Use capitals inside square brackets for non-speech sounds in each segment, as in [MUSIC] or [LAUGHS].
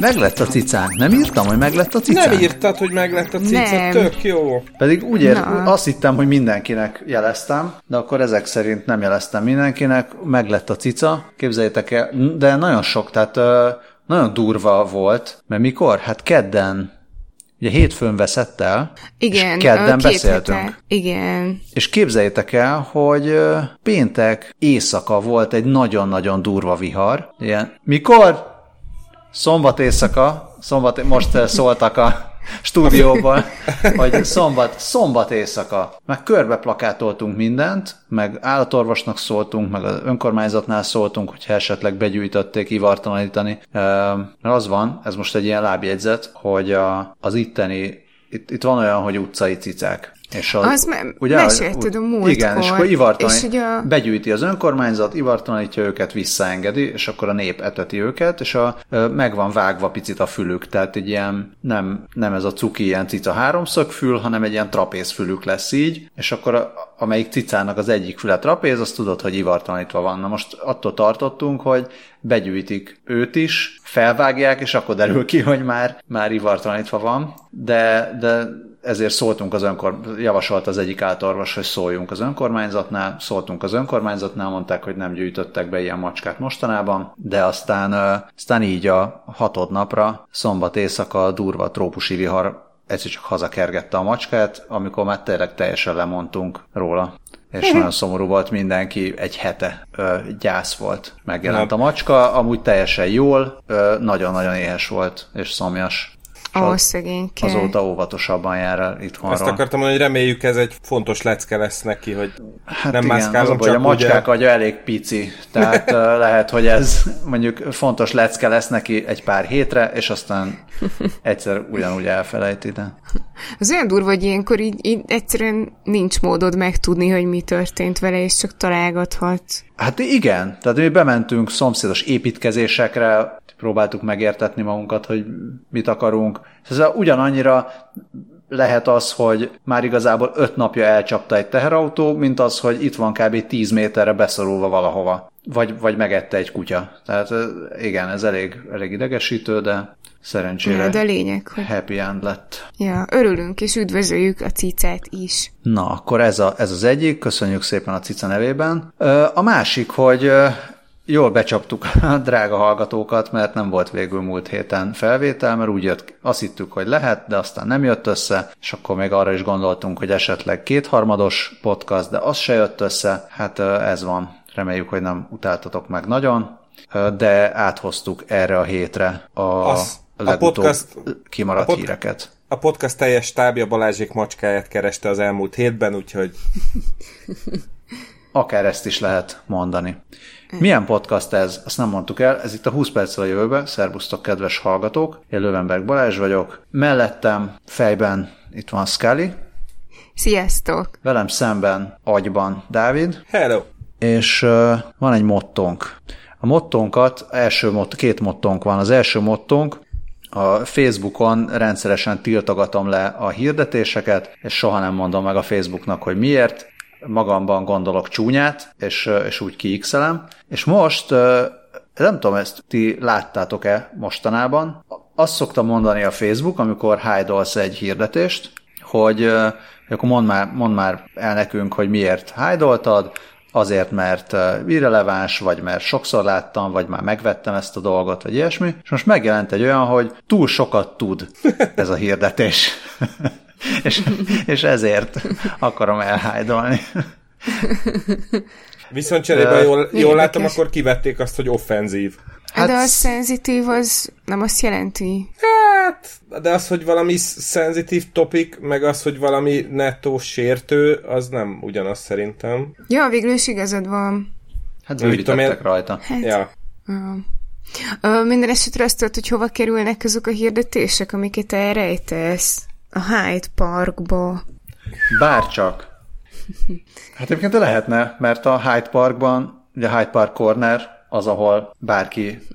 Meg lett a cicánk. Nem írtam, hogy meg lett a cicánk? Nem írtad, hogy meg lett a cica, Nem. tök jó. Pedig úgy ér, Na. azt hittem, hogy mindenkinek jeleztem, de akkor ezek szerint nem jeleztem mindenkinek, meg lett a cica, képzeljétek el, de nagyon sok, tehát nagyon durva volt, mert mikor? Hát kedden, ugye hétfőn veszett el, Igen, és kedden beszéltünk. hete. Igen. És képzeljétek el, hogy péntek éjszaka volt egy nagyon-nagyon durva vihar. Ilyen, mikor? Szombat éjszaka, szombat, most ö, szóltak a stúdióban, hogy szombat, szombat éjszaka. Meg körbe plakátoltunk mindent, meg állatorvosnak szóltunk, meg az önkormányzatnál szóltunk, hogyha esetleg begyűjtötték ivartalanítani. Ö, Mert az van, ez most egy ilyen lábjegyzet, hogy a, az itteni, itt, itt van olyan, hogy utcai cicák. És Az me- mesélted a múltkor, Igen, és akkor ivartalan, és hogy a- begyűjti az önkormányzat, ivartalanítja őket, visszaengedi, és akkor a nép eteti őket, és a, meg van vágva picit a fülük, tehát egy ilyen, nem, nem ez a cuki ilyen cica háromszög fül, hanem egy ilyen trapézfülük lesz így, és akkor a, amelyik cicának az egyik füle trapéz, azt tudod, hogy ivartalanítva van. Na most attól tartottunk, hogy begyűjtik őt is, felvágják, és akkor derül ki, hogy már, már ivartalanítva van, de, de ezért szóltunk az önkor, javasolt az egyik átorvos, hogy szóljunk az önkormányzatnál, szóltunk az önkormányzatnál, mondták, hogy nem gyűjtöttek be ilyen macskát mostanában, de aztán, aztán így a hatod napra, szombat éjszaka a durva trópusi vihar egyszer csak hazakergette a macskát, amikor már tényleg teljesen lemondtunk róla. És nagyon szomorú volt mindenki, egy hete ö, gyász volt. Megjelent a macska, amúgy teljesen jól, ö, nagyon-nagyon éhes volt, és szomjas. Ó, az- szegényke. Azóta óvatosabban jár el itthonról. Azt akartam mondani, hogy reméljük ez egy fontos lecke lesz neki, hogy Hát nem igen, az a mászkálom, baj, a csak macskák ugye... agya elég pici, tehát [LAUGHS] lehet, hogy ez mondjuk fontos lecke lesz neki egy pár hétre, és aztán egyszer ugyanúgy elfelejti, de... Az olyan durva, hogy ilyenkor így, így egyszerűen nincs módod megtudni, hogy mi történt vele, és csak találgathatsz. Hát igen, tehát mi bementünk szomszédos építkezésekre, próbáltuk megértetni magunkat, hogy mit akarunk. Ez ugyanannyira lehet az, hogy már igazából öt napja elcsapta egy teherautó, mint az, hogy itt van kb. 10 méterre beszorulva valahova. Vagy, vagy megette egy kutya. Tehát igen, ez elég, elég idegesítő, de szerencsére Ja, de lényeg, hogy happy end lett. ja, örülünk, és üdvözöljük a cicát is. Na, akkor ez, a, ez az egyik, köszönjük szépen a cica nevében. A másik, hogy jól becsaptuk a [LAUGHS] drága hallgatókat, mert nem volt végül múlt héten felvétel, mert úgy jött, azt hittük, hogy lehet, de aztán nem jött össze, és akkor még arra is gondoltunk, hogy esetleg kétharmados podcast, de az se jött össze. Hát ez van. Reméljük, hogy nem utáltatok meg nagyon, de áthoztuk erre a hétre a, Az- a legutóbb podcast- kimaradt a pod- híreket. A podcast teljes stábja Balázsék macskáját kereste az elmúlt hétben, úgyhogy Akár ezt is lehet mondani. Milyen podcast ez? Azt nem mondtuk el. Ez itt a 20 perccel a jövőbe. Szerbusztok, kedves hallgatók. Én Lövenberg Balázs vagyok. Mellettem, fejben itt van Scully. Sziasztok! Velem szemben, agyban Dávid. hello! És uh, van egy mottónk. A mottónkat, első mott, két mottónk van. Az első mottónk, a Facebookon rendszeresen tiltogatom le a hirdetéseket, és soha nem mondom meg a Facebooknak, hogy miért. Magamban gondolok csúnyát, és, és úgy kiixelem. És most, nem tudom, ezt ti láttátok-e mostanában, azt szoktam mondani a Facebook, amikor hide egy hirdetést, hogy akkor mondd már, mondd már el nekünk, hogy miért hide azért, mert irreleváns, vagy mert sokszor láttam, vagy már megvettem ezt a dolgot, vagy ilyesmi. És most megjelent egy olyan, hogy túl sokat tud ez a hirdetés. [LAUGHS] és, és ezért akarom elhájdolni. Viszont cserébe jól, jól Érdekes. látom, akkor kivették azt, hogy offenzív. Hát, de Hát- a szenzitív az nem azt jelenti. Hát, de az, hogy valami szenzitív topik, meg az, hogy valami nettó sértő, az nem ugyanaz szerintem. Ja, végül is igazad van. Hát bővítettek rajta. Hát, Ja. Ö, minden esetre azt tudod, hogy hova kerülnek azok a hirdetések, amiket elrejtesz. A Hyde Parkba. Bárcsak. Hát egyébként lehetne, mert a Hyde Parkban, ugye Hyde Park Corner az, ahol bárki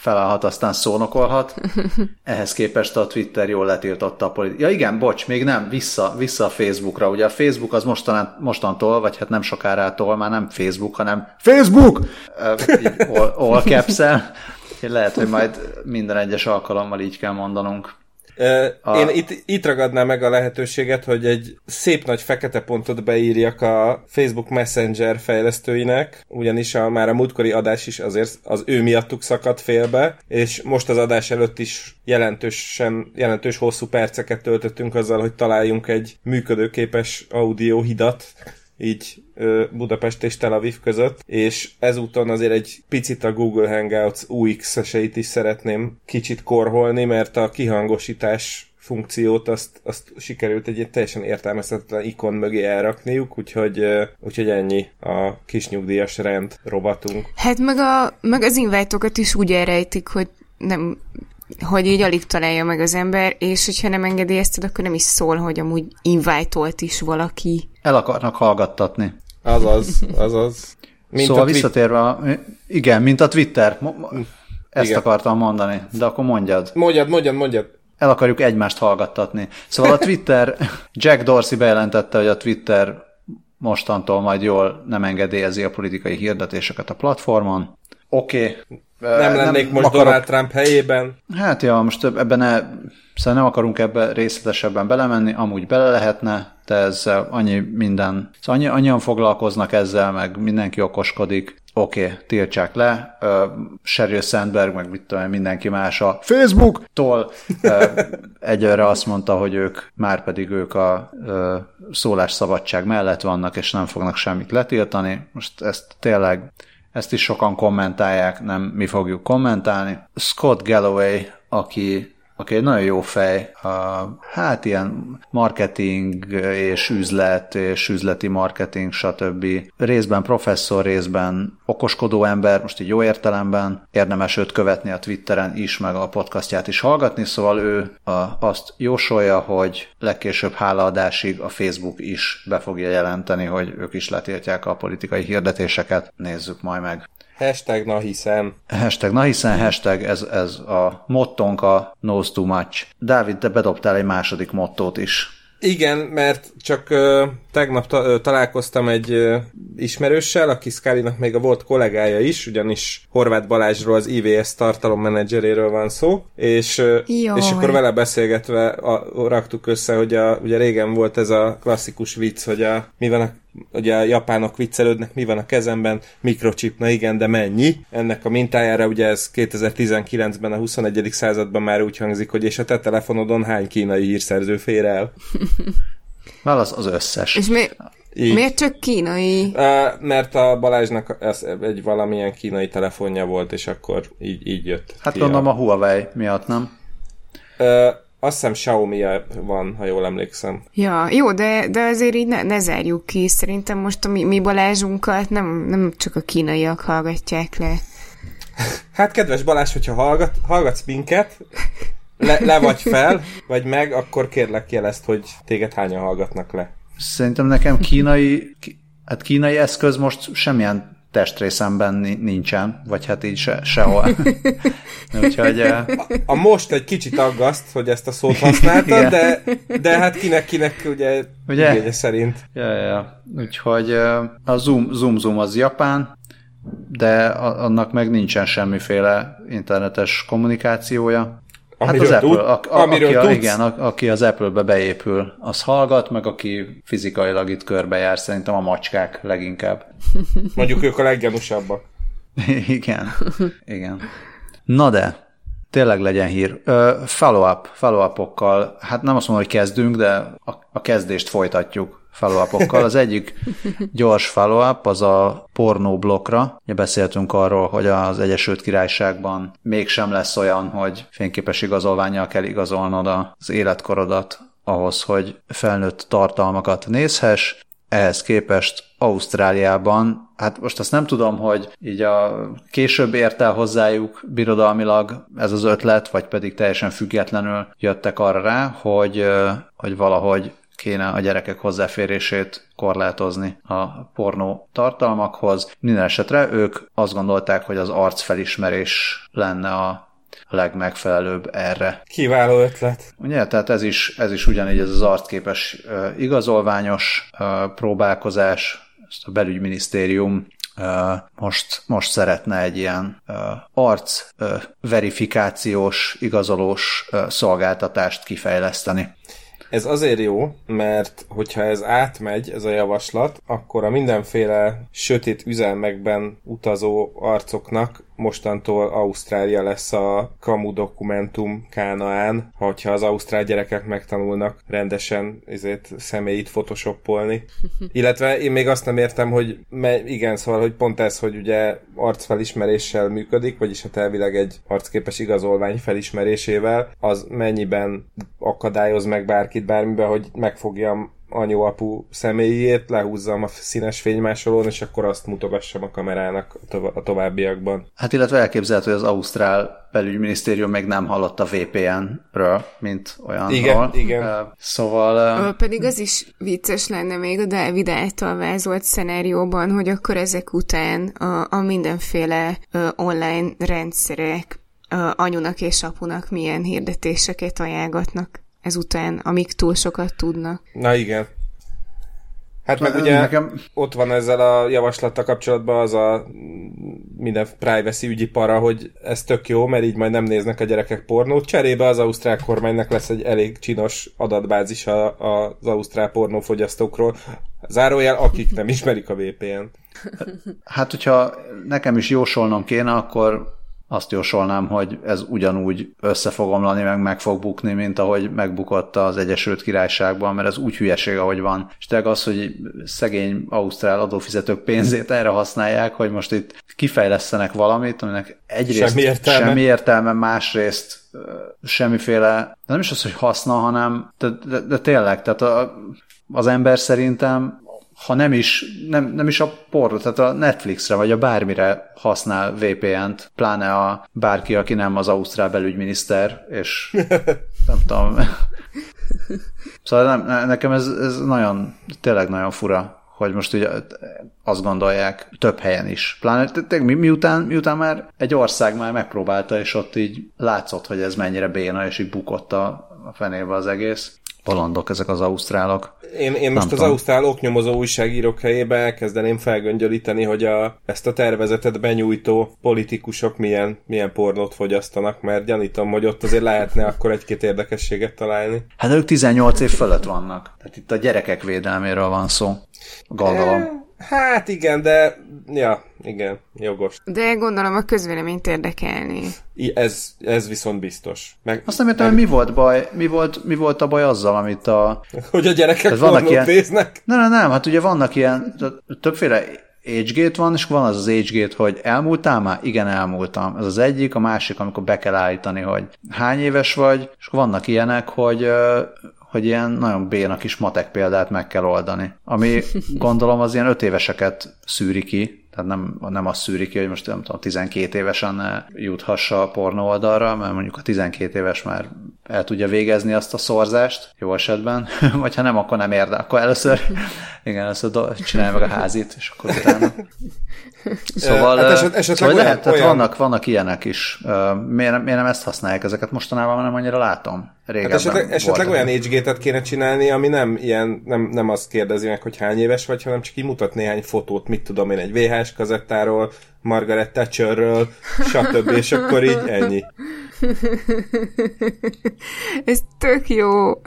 felállhat, aztán szónokolhat. [LAUGHS] Ehhez képest a Twitter jól letiltotta a politikát. Ja igen, bocs, még nem, vissza, vissza a Facebookra. Ugye a Facebook az mostan, mostantól, vagy hát nem sokárától már nem Facebook, hanem Facebook! Így all, all [LAUGHS] caps-el. Lehet, hogy majd minden egyes alkalommal így kell mondanunk. A... Én itt, itt ragadnám meg a lehetőséget, hogy egy szép nagy fekete pontot beírjak a Facebook Messenger fejlesztőinek, ugyanis a, már a múltkori adás is azért az ő miattuk szakadt félbe, és most az adás előtt is jelentősen, jelentős hosszú perceket töltöttünk azzal, hogy találjunk egy működőképes audio hidat, így Budapest és Tel Aviv között, és ezúton azért egy picit a Google Hangouts UX-eseit is szeretném kicsit korholni, mert a kihangosítás funkciót azt, azt sikerült egy teljesen értelmezhetetlen ikon mögé elrakniuk, úgyhogy, úgyhogy ennyi a kis nyugdíjas rend robotunk. Hát meg, a, meg az invite is úgy elrejtik, hogy nem hogy így alig találja meg az ember, és hogyha nem engedélyezted, akkor nem is szól, hogy amúgy invite is valaki. El akarnak hallgattatni. Azaz, azaz. Mint szóval twi- visszatérve, igen, mint a Twitter. Ezt igen. akartam mondani, de akkor mondjad. Mondjad, mondjad, mondjad. El akarjuk egymást hallgattatni. Szóval a Twitter, [LAUGHS] Jack Dorsey bejelentette, hogy a Twitter mostantól majd jól nem engedélyezi a politikai hirdetéseket a platformon. Oké, okay, nem lennék nem most akarok... Donald Trump helyében. Hát ja, most ebben ne, szóval nem akarunk ebbe részletesebben belemenni, amúgy bele lehetne, de ezzel annyi minden, szóval annyi, annyian foglalkoznak ezzel, meg mindenki okoskodik. Oké, okay, tiltsák le. Uh, Sheryl Sandberg, meg mit tudom, mindenki más a Facebook-tól uh, egyőre azt mondta, hogy ők, már pedig ők a uh, szólásszabadság mellett vannak, és nem fognak semmit letiltani. Most ezt tényleg ezt is sokan kommentálják, nem mi fogjuk kommentálni. Scott Galloway, aki aki egy nagyon jó fej, a, hát ilyen marketing és üzlet és üzleti marketing, stb. Részben professzor, részben okoskodó ember, most így jó értelemben, érdemes őt követni a Twitteren is, meg a podcastját is hallgatni, szóval ő a, azt jósolja, hogy legkésőbb hálaadásig a Facebook is be fogja jelenteni, hogy ők is letiltják a politikai hirdetéseket. Nézzük majd meg. Hashtag na hiszem. Hashtag na hiszem, hashtag ez, ez a mottonk a knows too much. Dávid, te bedobtál egy második mottót is. Igen, mert csak uh, tegnap ta- uh, találkoztam egy uh, ismerőssel, aki Scully-nak még a volt kollégája is, ugyanis Horváth Balázsról, az IVS tartalommenedzseréről van szó, és, uh, és akkor vele beszélgetve a, raktuk össze, hogy a, ugye régen volt ez a klasszikus vicc, hogy a, mi van a ugye a japánok viccelődnek, mi van a kezemben, mikrochip, na igen, de mennyi? Ennek a mintájára ugye ez 2019-ben, a 21. században már úgy hangzik, hogy és a te telefonodon hány kínai hírszerző fér el? [LAUGHS] Válasz az összes. És mi, így. Miért csak kínai? Uh, mert a Balázsnak ez egy valamilyen kínai telefonja volt, és akkor így, így jött. Hát gondolom a Huawei miatt, nem? Uh, azt hiszem xiaomi van, ha jól emlékszem. Ja, jó, de, de azért így ne, ne zárjuk ki. Szerintem most a mi, mi Balázsunkat nem, nem csak a kínaiak hallgatják le. [LAUGHS] Hát kedves Balázs, hogyha hallgat, hallgatsz minket, le, le vagy fel, vagy meg, akkor kérlek jelezd, hogy téged hányan hallgatnak le. Szerintem nekem kínai, hát kínai eszköz most semmilyen testrészemben nincsen, vagy hát így se, sehol. [LAUGHS] Úgyhogy, a, a most egy kicsit aggaszt, hogy ezt a szót használtad, de, de hát kinek-kinek ugye, ugye? igénye szerint. Ja, ja. Úgyhogy a Zoom, Zoom Zoom az Japán, de annak meg nincsen semmiféle internetes kommunikációja. Hát az Apple, tud, a, a, aki, a, igen, a, aki az Apple-be beépül, az hallgat, meg aki fizikailag itt körbejár, szerintem a macskák leginkább. [LAUGHS] Mondjuk ők a leggyanúsabbak. [LAUGHS] igen, igen. Na de, tényleg legyen hír. Follow-up, follow-upokkal, hát nem azt mondom, hogy kezdünk, de a, a kezdést folytatjuk follow Az egyik gyors follow-up az a pornóblokkra. Ugye beszéltünk arról, hogy az Egyesült Királyságban mégsem lesz olyan, hogy fényképes igazolványjal kell igazolnod az életkorodat ahhoz, hogy felnőtt tartalmakat nézhess. Ehhez képest Ausztráliában, hát most azt nem tudom, hogy így a később ért el hozzájuk birodalmilag ez az ötlet, vagy pedig teljesen függetlenül jöttek arra rá, hogy, hogy valahogy kéne a gyerekek hozzáférését korlátozni a pornó tartalmakhoz. Minden esetre ők azt gondolták, hogy az arcfelismerés lenne a legmegfelelőbb erre. Kiváló ötlet. Ugye, tehát ez is, ez is ugyanígy ez az arcképes igazolványos próbálkozás, ezt a belügyminisztérium most, most szeretne egy ilyen arc verifikációs, igazolós szolgáltatást kifejleszteni. Ez azért jó, mert hogyha ez átmegy, ez a javaslat, akkor a mindenféle sötét üzelmekben utazó arcoknak mostantól Ausztrália lesz a kamu dokumentum Kánaán, hogyha az ausztrál gyerekek megtanulnak rendesen ezért személyit photoshopolni. [LAUGHS] Illetve én még azt nem értem, hogy me, igen, szóval, hogy pont ez, hogy ugye arcfelismeréssel működik, vagyis hát elvileg egy arcképes igazolvány felismerésével, az mennyiben akadályoz meg bárkit bármiben, hogy megfogjam anyu-apu személyét, lehúzzam a színes fénymásolón, és akkor azt mutogassam a kamerának a továbbiakban. Hát illetve elképzelhető, hogy az Ausztrál belügyminisztérium még nem hallott a VPN-ről, mint olyanról. Igen, igen. Szóval... Uh, pedig az is vicces lenne még a David által vázolt szenárióban, hogy akkor ezek után a, a mindenféle uh, online rendszerek anyunak és apunak milyen hirdetéseket ajánlgatnak ezután, amik túl sokat tudnak. Na igen. Hát meg ugye nekem... ott van ezzel a javaslattal kapcsolatban az a minden privacy ügyi para, hogy ez tök jó, mert így majd nem néznek a gyerekek pornót. Cserébe az ausztrál kormánynak lesz egy elég csinos adatbázis az ausztrál pornófogyasztókról. Zárójel, akik nem ismerik a VPN-t. Hát, hogyha nekem is jósolnom kéne, akkor azt jósolnám, hogy ez ugyanúgy össze fog omlani, meg meg fog bukni, mint ahogy megbukott az Egyesült Királyságban, mert ez úgy hülyeség, ahogy van. És tényleg az, hogy szegény ausztrál adófizetők pénzét erre használják, hogy most itt kifejlesztenek valamit, aminek egyrészt semmi értelme, semmi értelme másrészt semmiféle, nem is az, hogy haszna, hanem de, de, de tényleg, tehát a, az ember szerintem ha nem is, nem, nem is a porra, tehát a Netflixre vagy a bármire használ VPN-t, pláne a bárki, aki nem az ausztrál belügyminiszter, és [LAUGHS] nem tudom. Szóval nem, nekem ez, ez nagyon, tényleg nagyon fura, hogy most ugye azt gondolják több helyen is. Pláne mi, miután, miután már egy ország már megpróbálta, és ott így látszott, hogy ez mennyire béna, és így bukott a, a fenébe az egész bolondok ezek az ausztrálok. Én, én most tudom. az ausztrál oknyomozó újságírók helyébe elkezdeném felgöngyölíteni, hogy a, ezt a tervezetet benyújtó politikusok milyen, milyen pornót fogyasztanak, mert gyanítom, hogy ott azért lehetne akkor egy-két érdekességet találni. Hát ők 18 év fölött vannak. Tehát itt a gyerekek védelméről van szó. Gondolom. Hát igen, de ja, igen, jogos. De gondolom a közvéleményt érdekelni. I, ez, ez viszont biztos. Meg, Azt nem értem, meg... mi volt baj, mi volt, mi volt a baj azzal, amit a... Hogy a gyerekek vannak ilyen... néznek? Nem, nem, nem, hát ugye vannak ilyen, többféle age van, és van az az age hogy elmúltál már? Igen, elmúltam. Ez az egyik, a másik, amikor be kell állítani, hogy hány éves vagy, és vannak ilyenek, hogy hogy ilyen nagyon béna kis matek példát meg kell oldani. Ami [LAUGHS] gondolom az ilyen öt éveseket szűri ki, tehát nem, nem azt szűri ki, hogy most nem tudom, 12 évesen juthassa a pornó oldalra, mert mondjuk a 12 éves már el tudja végezni azt a szorzást, jó esetben, [LAUGHS] vagy ha nem, akkor nem érde. Akkor először, [LAUGHS] igen, először csinálja meg a házit, és akkor utána. Szóval, hát eset, esetleg szóval olyan, lehet, olyan... vannak, vannak ilyenek is. Miért, miért nem ezt használják ezeket mostanában, nem annyira látom. Régebben hát esetleg, esetleg olyan age kéne csinálni, ami nem ilyen, nem, nem azt kérdezi meg, hogy hány éves vagy, hanem csak kimutat néhány fotót, mit tudom én, egy VHS kazettáról, Margaret Thatcherről, stb. és akkor így ennyi. [LAUGHS] Ez tök jó.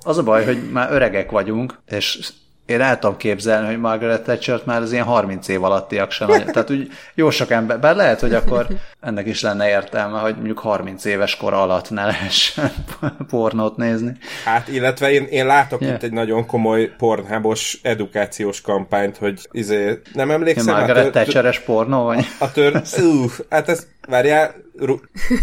Az a baj, hogy már öregek vagyunk, és én el tudom képzelni, hogy Margaret thatcher már az ilyen 30 év alattiak sem. Tehát úgy jó sok ember, bár lehet, hogy akkor ennek is lenne értelme, hogy mondjuk 30 éves kor alatt ne lehessen [LAUGHS] pornót nézni. Hát, illetve én, én látok yeah. itt egy nagyon komoly pornhábos edukációs kampányt, hogy izé, nem emlékszem? Margaret Thatcheres pornó vagy? A tör... [LAUGHS] Uh, hát ez, várjál,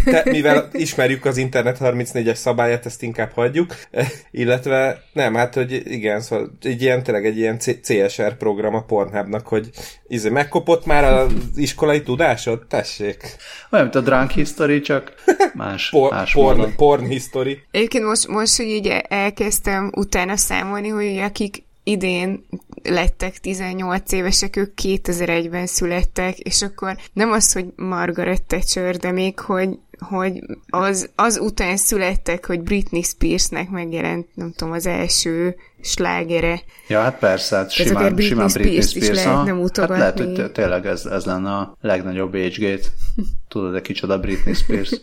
te, mivel ismerjük az Internet 34-es szabályát, ezt inkább hagyjuk, [LAUGHS] illetve nem, hát, hogy igen, szóval egy ilyen, tényleg egy ilyen CSR program a Pornhubnak, hogy izé, megkopott már az iskolai tudásod? Tessék. Olyan, mint a Drunk History, csak [LAUGHS] más, Por, más porn, porn History. Egyébként most, most, hogy így elkezdtem utána számolni, hogy akik idén lettek 18 évesek, ők 2001-ben születtek, és akkor nem az, hogy Margaret Thatcher, de még, hogy hogy az, az után születtek, hogy Britney Spearsnek megjelent, nem tudom, az első slágere. Ja, hát persze, hát simán, simán Britney, Britney Spears, Spears is lehetne mutogatni. Hát lehet, hogy tényleg ez, ez lenne a legnagyobb age [LAUGHS] Tudod-e kicsoda Britney Spears?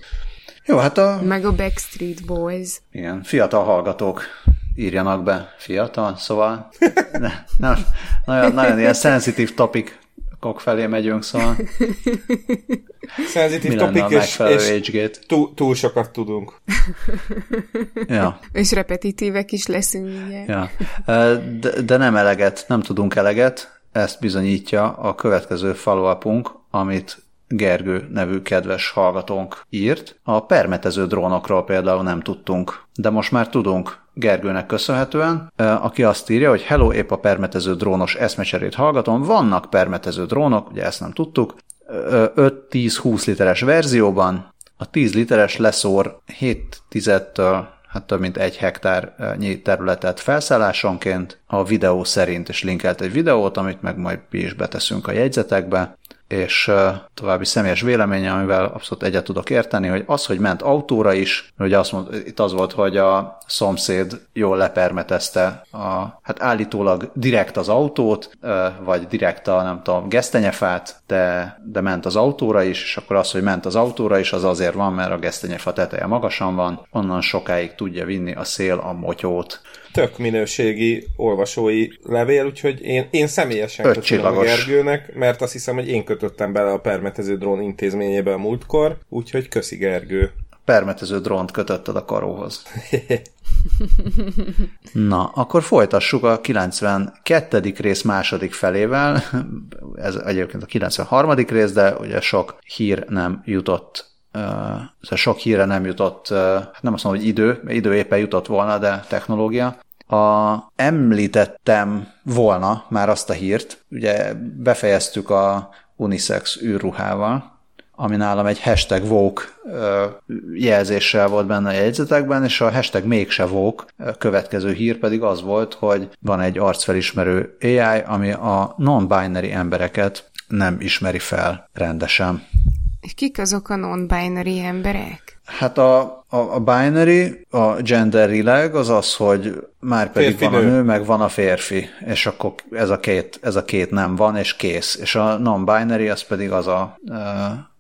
Jó, hát a... Meg a Backstreet Boys. Igen, fiatal hallgatók írjanak be fiatal, szóval ne, nem, nagyon, nagyon ilyen sensitive topic kok felé megyünk, szóval Szenzitív topik, és, és túl, túl sokat tudunk. ja. És repetitívek is leszünk, ugye? Ja. De, de nem eleget, nem tudunk eleget, ezt bizonyítja a következő follow amit Gergő nevű kedves hallgatónk írt. A permetező drónokról például nem tudtunk, de most már tudunk Gergőnek köszönhetően, aki azt írja, hogy hello, épp a permetező drónos eszmecserét hallgatom, vannak permetező drónok, ugye ezt nem tudtuk, 5-10-20 literes verzióban, a 10 literes leszór 7 tizettől hát több mint egy hektár területet felszállásonként a videó szerint, és linkelt egy videót, amit meg majd mi is beteszünk a jegyzetekbe és további személyes véleménye, amivel abszolút egyet tudok érteni, hogy az, hogy ment autóra is, ugye azt mond, itt az volt, hogy a szomszéd jól lepermetezte a, hát állítólag direkt az autót, vagy direkt a, nem tudom, gesztenyefát, de, de ment az autóra is, és akkor az, hogy ment az autóra is, az azért van, mert a gesztenyefa teteje magasan van, onnan sokáig tudja vinni a szél a motyót tök minőségi olvasói levél, úgyhogy én, én személyesen Öt köszönöm a Gergőnek, mert azt hiszem, hogy én kötöttem bele a permetező drón intézményébe a múltkor, úgyhogy köszi Gergő. Permetező drónt kötötted a karóhoz. [LAUGHS] Na, akkor folytassuk a 92. rész második felével. Ez egyébként a 93. rész, de ugye sok hír nem jutott uh, sok híre nem jutott, uh, nem azt mondom, hogy idő, idő éppen jutott volna, de technológia. A, említettem volna már azt a hírt, ugye befejeztük a unisex űrruhával, ami nálam egy hashtag Vogue jelzéssel volt benne a jegyzetekben, és a hashtag mégse Vogue következő hír pedig az volt, hogy van egy arcfelismerő AI, ami a non-binary embereket nem ismeri fel rendesen. Kik azok a non-binary emberek? Hát a, a, a binary, a genderileg az az, hogy már pedig férfi van nő. a nő, meg van a férfi, és akkor ez a két, ez a két nem van, és kész. És a non-binary az pedig az a,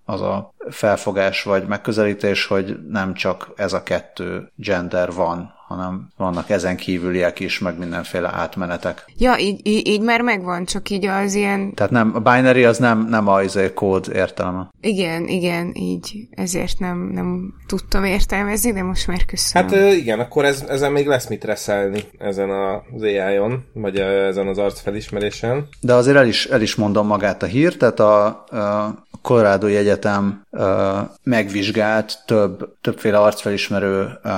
az a felfogás vagy megközelítés, hogy nem csak ez a kettő gender van, hanem vannak ezen kívüliek is, meg mindenféle átmenetek. Ja, így, így, így már megvan, csak így az ilyen... Tehát nem, a binary az nem, nem a izé kód értelme. Igen, igen, így. Ezért nem, nem tudtam értelmezni, de most már köszönöm. Hát igen, akkor ez, ezen még lesz mit reszelni ezen az AI-on, vagy ezen az arcfelismerésen. De azért el is, el is mondom magát a hírt, tehát a, a Colorado Egyetem uh, megvizsgált több, többféle arcfelismerő uh,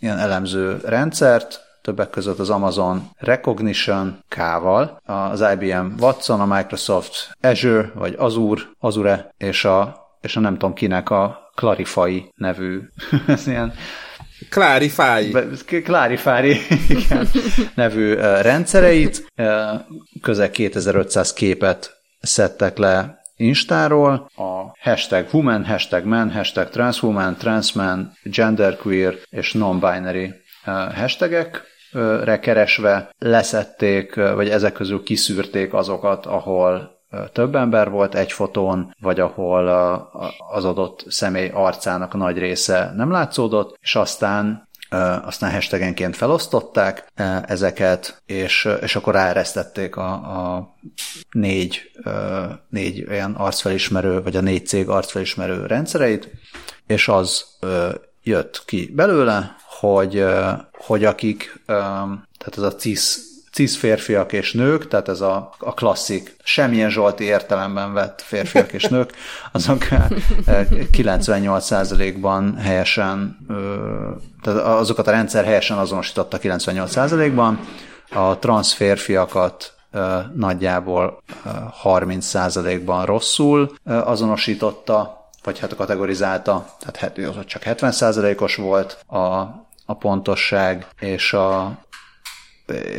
ilyen elemző rendszert, többek között az Amazon Recognition K-val, az IBM Watson, a Microsoft Azure, vagy Azure, Azure, és a, és a nem tudom kinek a Clarify nevű, [LAUGHS] ez ilyen Clarify. Clarify, igen, nevű rendszereit. Közel 2500 képet szedtek le Instáról a hashtag woman, hashtag man, hashtag transwoman, transman, genderqueer és non-binary hashtagekre keresve leszették, vagy ezek közül kiszűrték azokat, ahol több ember volt egy fotón, vagy ahol az adott személy arcának nagy része nem látszódott, és aztán aztán hashtagenként felosztották ezeket, és, és akkor ráeresztették a, a négy, négy olyan arcfelismerő, vagy a négy cég arcfelismerő rendszereit, és az jött ki belőle, hogy, hogy akik, tehát ez a CIS cis férfiak és nők, tehát ez a, a klasszik, semmilyen Zsolti értelemben vett férfiak és nők, azok 98%-ban helyesen, tehát azokat a rendszer helyesen azonosította 98%-ban, a transz férfiakat nagyjából 30%-ban rosszul azonosította, vagy hát kategorizálta, tehát csak 70%-os volt a, a pontosság, és a,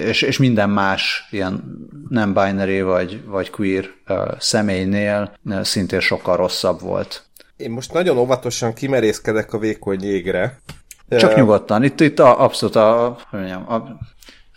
és, és minden más ilyen nem binary vagy, vagy queer személynél szintén sokkal rosszabb volt én most nagyon óvatosan kimerészkedek a vékony jégre. Csak nyugodtan. Itt, itt a, abszolút a, mondjam, a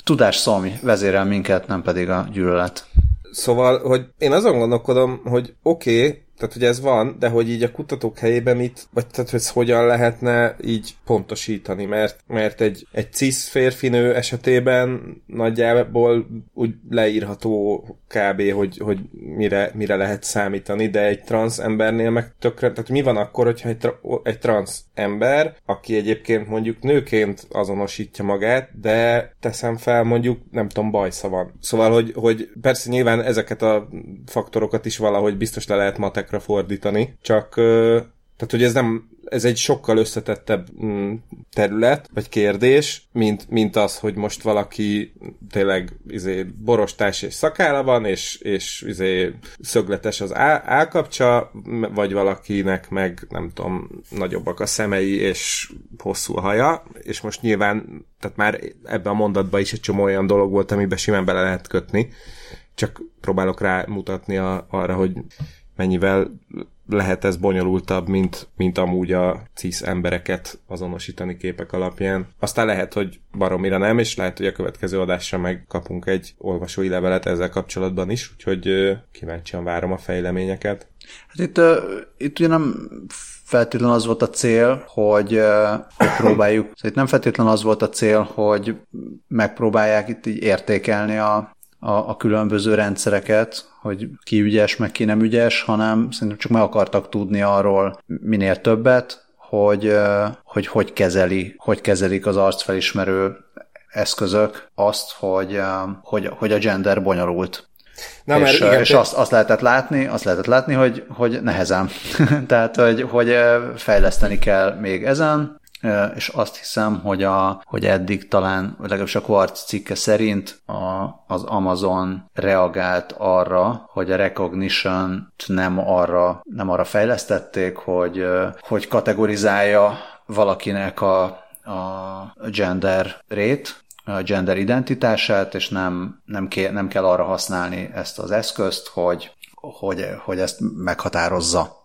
tudás szom vezérel minket, nem pedig a gyűlölet. Szóval, hogy én azon gondolkodom, hogy oké, okay, tehát, hogy ez van, de hogy így a kutatók helyében mit, vagy tehát, hogy ez hogyan lehetne így pontosítani, mert, mert egy, egy cis férfinő esetében nagyjából úgy leírható kb., hogy, hogy mire, mire lehet számítani, de egy trans embernél meg tökre, tehát mi van akkor, hogyha egy, tra, egy trans ember, aki egyébként mondjuk nőként azonosítja magát, de teszem fel mondjuk, nem tudom, bajsza van. Szóval, hogy, hogy persze nyilván ezeket a faktorokat is valahogy biztos le lehet matek szavakra fordítani, csak tehát, hogy ez nem, ez egy sokkal összetettebb mm, terület, vagy kérdés, mint, mint az, hogy most valaki tényleg izé, borostás és szakála van, és, és izé, szögletes az á, állkapcsa, vagy valakinek meg, nem tudom, nagyobbak a szemei, és hosszú a haja, és most nyilván, tehát már ebben a mondatban is egy csomó olyan dolog volt, amiben simán bele lehet kötni, csak próbálok rá mutatni a, arra, hogy mennyivel lehet ez bonyolultabb, mint, mint amúgy a cis embereket azonosítani képek alapján. Aztán lehet, hogy baromira nem, és lehet, hogy a következő adásra megkapunk egy olvasói levelet ezzel kapcsolatban is, úgyhogy kíváncsian várom a fejleményeket. Hát itt, uh, itt ugye nem feltétlenül az volt a cél, hogy, hogy próbáljuk, [CLEARS THROAT] szóval itt nem feltétlenül az volt a cél, hogy megpróbálják itt így értékelni a, a, a különböző rendszereket, hogy ki ügyes, meg ki nem ügyes, hanem szerintem csak meg akartak tudni arról minél többet, hogy hogy, hogy, kezeli, hogy kezelik az arcfelismerő eszközök azt, hogy, hogy, hogy a gender bonyolult. Na, és, mert igen, és azt, azt lehetett látni, azt lehetett látni, hogy, hogy nehezen. [LAUGHS] Tehát, hogy, hogy fejleszteni kell még ezen, és azt hiszem, hogy, a, hogy eddig talán, legalábbis a Quartz cikke szerint a, az Amazon reagált arra, hogy a recognition nem arra, nem arra fejlesztették, hogy, hogy kategorizálja valakinek a, a gender rét, a gender identitását, és nem, nem, ké, nem kell arra használni ezt az eszközt, hogy, hogy, hogy ezt meghatározza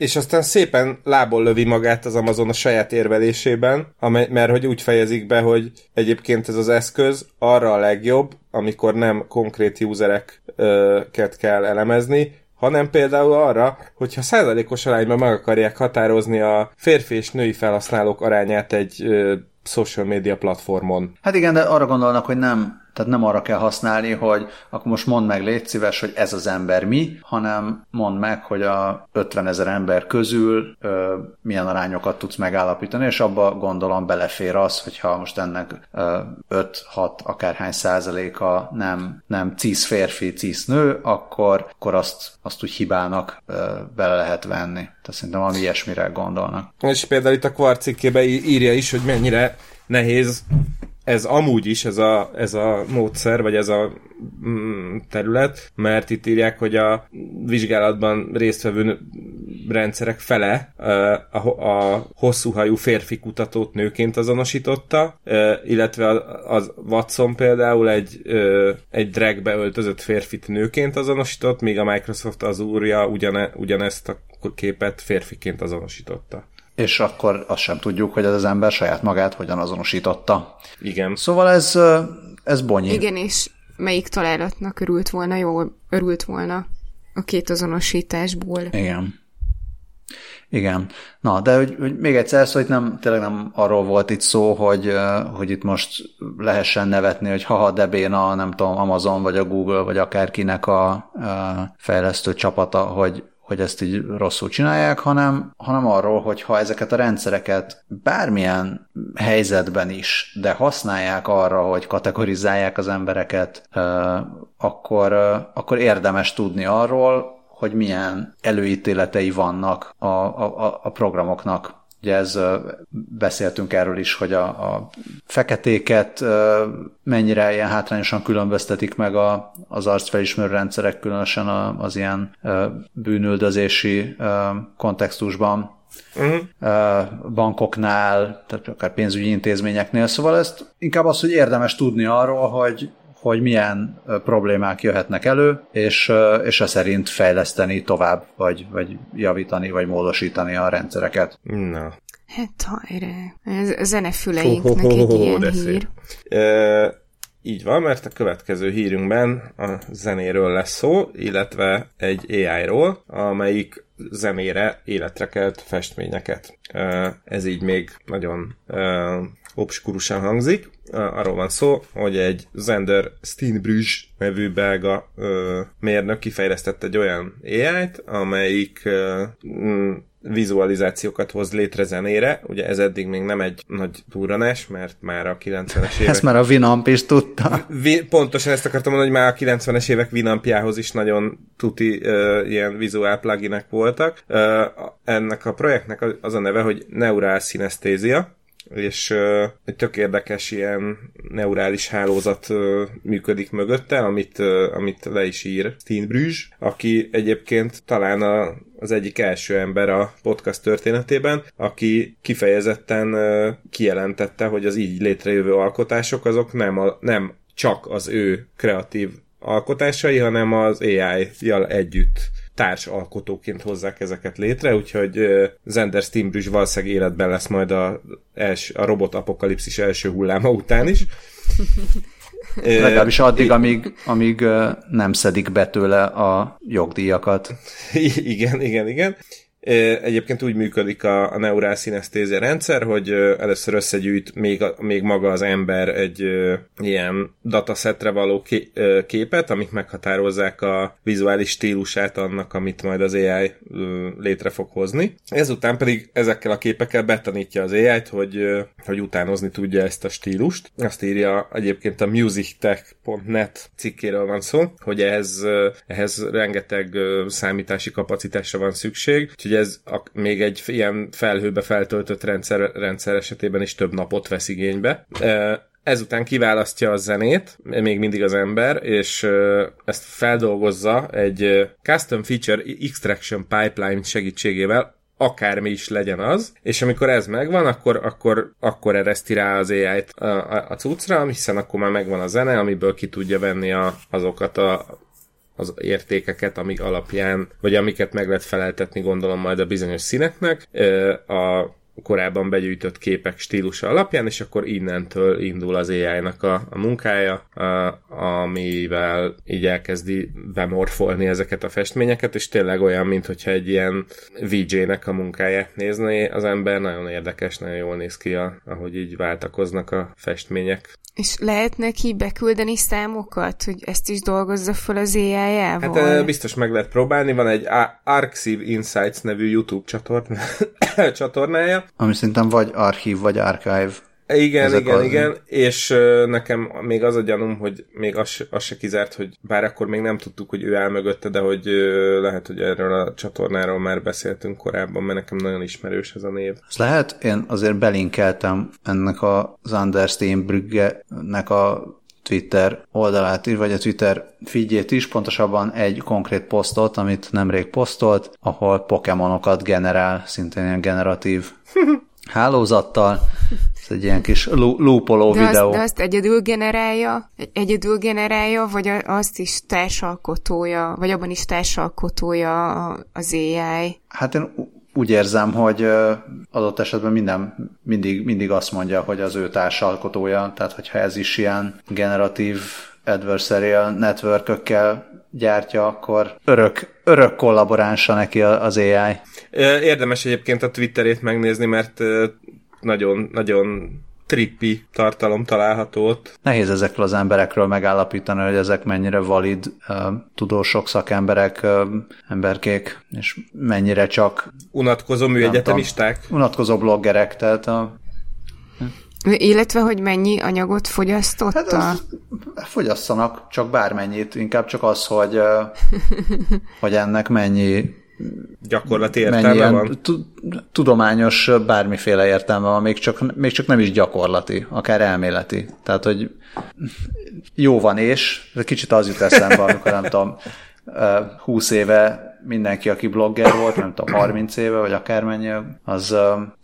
és aztán szépen lából lövi magát az Amazon a saját érvelésében, amely, mert hogy úgy fejezik be, hogy egyébként ez az eszköz arra a legjobb, amikor nem konkrét usereket kell elemezni, hanem például arra, hogyha százalékos arányban meg akarják határozni a férfi és női felhasználók arányát egy social media platformon. Hát igen, de arra gondolnak, hogy nem tehát nem arra kell használni, hogy akkor most mondd meg, légy szíves, hogy ez az ember mi, hanem mondd meg, hogy a 50 ezer ember közül ö, milyen arányokat tudsz megállapítani, és abba gondolom belefér az, hogyha most ennek 5-6 akárhány százaléka nem, nem cis férfi, cis nő, akkor, akkor azt, azt úgy hibának ö, bele lehet venni. Tehát szerintem valami ilyesmire gondolnak. És például itt a kvarcikkében írja is, hogy mennyire nehéz ez amúgy is, ez a, ez a módszer, vagy ez a mm, terület, mert itt írják, hogy a vizsgálatban résztvevő rendszerek fele a, a hosszúhajú férfi kutatót nőként azonosította, illetve az Watson például egy, egy dragbe öltözött férfit nőként azonosított, míg a Microsoft az úrja ugyane, ugyanezt a képet férfiként azonosította és akkor azt sem tudjuk, hogy ez az ember saját magát hogyan azonosította. Igen. Szóval ez, ez bonyi. Igen, és melyik találatnak örült volna, jól örült volna a két azonosításból. Igen. Igen. Na, de hogy, hogy még egyszer, szóval itt nem, tényleg nem arról volt itt szó, hogy, hogy itt most lehessen nevetni, hogy haha, de béna, nem tudom, Amazon, vagy a Google, vagy akárkinek a, a fejlesztő csapata, hogy, hogy ezt így rosszul csinálják, hanem, hanem arról, hogy ha ezeket a rendszereket bármilyen helyzetben is, de használják arra, hogy kategorizálják az embereket, akkor, akkor érdemes tudni arról, hogy milyen előítéletei vannak a, a, a programoknak. Ugye ez beszéltünk erről is, hogy a, a feketéket mennyire ilyen hátrányosan különböztetik meg a, az arcfelismerő rendszerek, különösen az ilyen bűnüldözési kontextusban. Uh-huh. bankoknál, tehát akár pénzügyi intézményeknél. Szóval ezt inkább az, hogy érdemes tudni arról, hogy hogy milyen problémák jöhetnek elő, és, és a szerint fejleszteni tovább, vagy, vagy javítani, vagy módosítani a rendszereket. Na. Hát hajrá. Ez a zenefüleinknek egy ilyen hír. E, így van, mert a következő hírünkben a zenéről lesz szó, illetve egy AI-ról, amelyik zenére életre kelt festményeket. Ez így még nagyon obskurusan hangzik. Arról van szó, hogy egy Zender Steenbrüge nevű belga mérnök kifejlesztett egy olyan AI-t, amelyik vizualizációkat hoz létre zenére. Ugye ez eddig még nem egy nagy durranás, mert már a 90-es évek... Ezt már a Winamp is tudta. Vi- pontosan ezt akartam mondani, hogy már a 90-es évek Winampjához is nagyon tuti uh, ilyen vizuál pluginek voltak. Uh, ennek a projektnek az a neve, hogy Neural Synesthesia, és egy tök érdekes ilyen neurális hálózat uh, működik mögötte, amit, amit le is ír Steenbrüge, aki egyébként talán a, az egyik első ember a podcast történetében, aki kifejezetten kijelentette, hogy az így létrejövő alkotások azok nem, a, nem csak az ő kreatív alkotásai, hanem az AI-jal együtt társalkotóként hozzák ezeket létre, úgyhogy Zender Steambrüs valószínűleg életben lesz majd a, els, a robot apokalipszis első hulláma után is. [LAUGHS] Legalábbis addig, amíg, amíg nem szedik be tőle a jogdíjakat. [LAUGHS] igen, igen, igen. Egyébként úgy működik a, a neurál szinesztézia rendszer, hogy először összegyűjt még, még maga az ember egy ilyen datasetre való képet, amik meghatározzák a vizuális stílusát annak, amit majd az AI létre fog hozni. Ezután pedig ezekkel a képekkel betanítja az AI-t, hogy, hogy utánozni tudja ezt a stílust. Azt írja egyébként a musictech.net cikkéről van szó, hogy ehhez, ehhez rengeteg számítási kapacitásra van szükség, úgyhogy ez a, még egy ilyen felhőbe feltöltött rendszer, rendszer esetében is több napot vesz igénybe. Ezután kiválasztja a zenét, még mindig az ember, és ezt feldolgozza egy Custom Feature Extraction Pipeline segítségével, akármi is legyen az, és amikor ez megvan, akkor, akkor, akkor ereszti rá az AI-t a, a, a cuccra, hiszen akkor már megvan a zene, amiből ki tudja venni a, azokat a az értékeket, amik alapján, vagy amiket meg lehet feleltetni, gondolom majd a bizonyos színeknek. A korábban begyűjtött képek stílusa alapján, és akkor innentől indul az AI-nak a, a munkája, a, amivel így elkezdi bemorfolni ezeket a festményeket, és tényleg olyan, mint hogyha egy ilyen VJ-nek a munkáját nézné az ember, nagyon érdekes, nagyon jól néz ki, a, ahogy így váltakoznak a festmények. És lehet neki beküldeni számokat, hogy ezt is dolgozza fel az AI-jával? Hát biztos meg lehet próbálni, van egy Arxiv Insights nevű YouTube csatorn... [COUGHS] csatornája. Ami szerintem vagy archív, vagy archive. Igen, Ezek igen, az... igen, és nekem még az a gyanúm, hogy még az, az se kizárt, hogy bár akkor még nem tudtuk, hogy ő áll mögötte, de hogy lehet, hogy erről a csatornáról már beszéltünk korábban, mert nekem nagyon ismerős ez a név. Ez lehet, én azért belinkeltem ennek a Anders Steenbrügge-nek a Twitter oldalát is, vagy a Twitter figyét is, pontosabban egy konkrét posztot, amit nemrég posztolt, ahol pokémonokat generál, szintén ilyen generatív [LAUGHS] hálózattal. Ez egy ilyen kis lúpoló de videó. Azt, de azt egyedül generálja, egyedül generálja, vagy azt is társalkotója, vagy abban is társalkotója az AI? Hát én úgy érzem, hogy adott esetben minden, mindig, mindig azt mondja, hogy az ő társalkotója, tehát hogyha ez is ilyen generatív adversarial networkökkel gyártja, akkor örök, örök kollaboránsa neki az AI. Érdemes egyébként a Twitterét megnézni, mert nagyon, nagyon trippi tartalom található ott. Nehéz ezekről az emberekről megállapítani, hogy ezek mennyire valid uh, tudósok, szakemberek, uh, emberkék, és mennyire csak... Unatkozó műegyetemisták? Unatkozó bloggerek, tehát a illetve, hogy mennyi anyagot fogyasztotta? Hát fogyasszanak csak bármennyit, inkább csak az, hogy, [LAUGHS] hogy ennek mennyi gyakorlati értelme van? Tudományos bármiféle értelme van, még csak, még csak nem is gyakorlati, akár elméleti. Tehát, hogy jó van és, kicsit az jut eszembe, amikor nem tudom, 20 éve mindenki, aki blogger volt, nem tudom, 30 éve, vagy akármennyi, az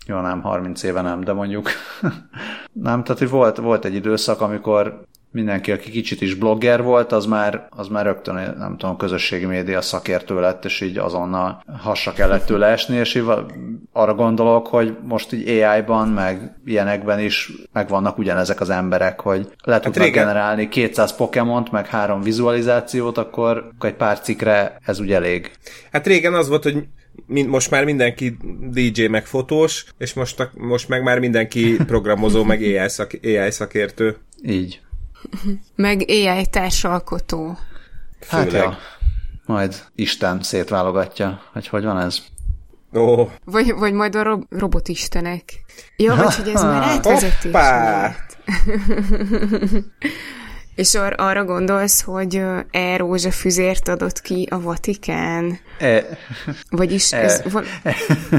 jó, nem, 30 éve nem, de mondjuk [LAUGHS] nem, tehát hogy volt, volt egy időszak, amikor mindenki, aki kicsit is blogger volt, az már, az már rögtön, nem tudom, közösségi média szakértő lett, és így azonnal hasra kellett tőle esni, és így arra gondolok, hogy most így AI-ban, meg ilyenekben is megvannak ugyanezek az emberek, hogy le hát tudnak régen... generálni 200 Pokémont, meg három vizualizációt, akkor, egy pár cikkre ez ugye elég. Hát régen az volt, hogy most már mindenki DJ meg fotós, és most, most meg már mindenki programozó, meg AI, szak, AI szakértő. Így. [LAUGHS] Meg AI társalkotó. Hát ja, majd Isten szétválogatja, hogy hogy van ez. Oh. Vagy, vagy majd a rob- robotistenek. Ja, vagy hogy ez már átvezetés [LAUGHS] És ar- arra gondolsz, hogy e rózsafüzért adott ki a Vatikán? E. Vagyis e. ez... Val-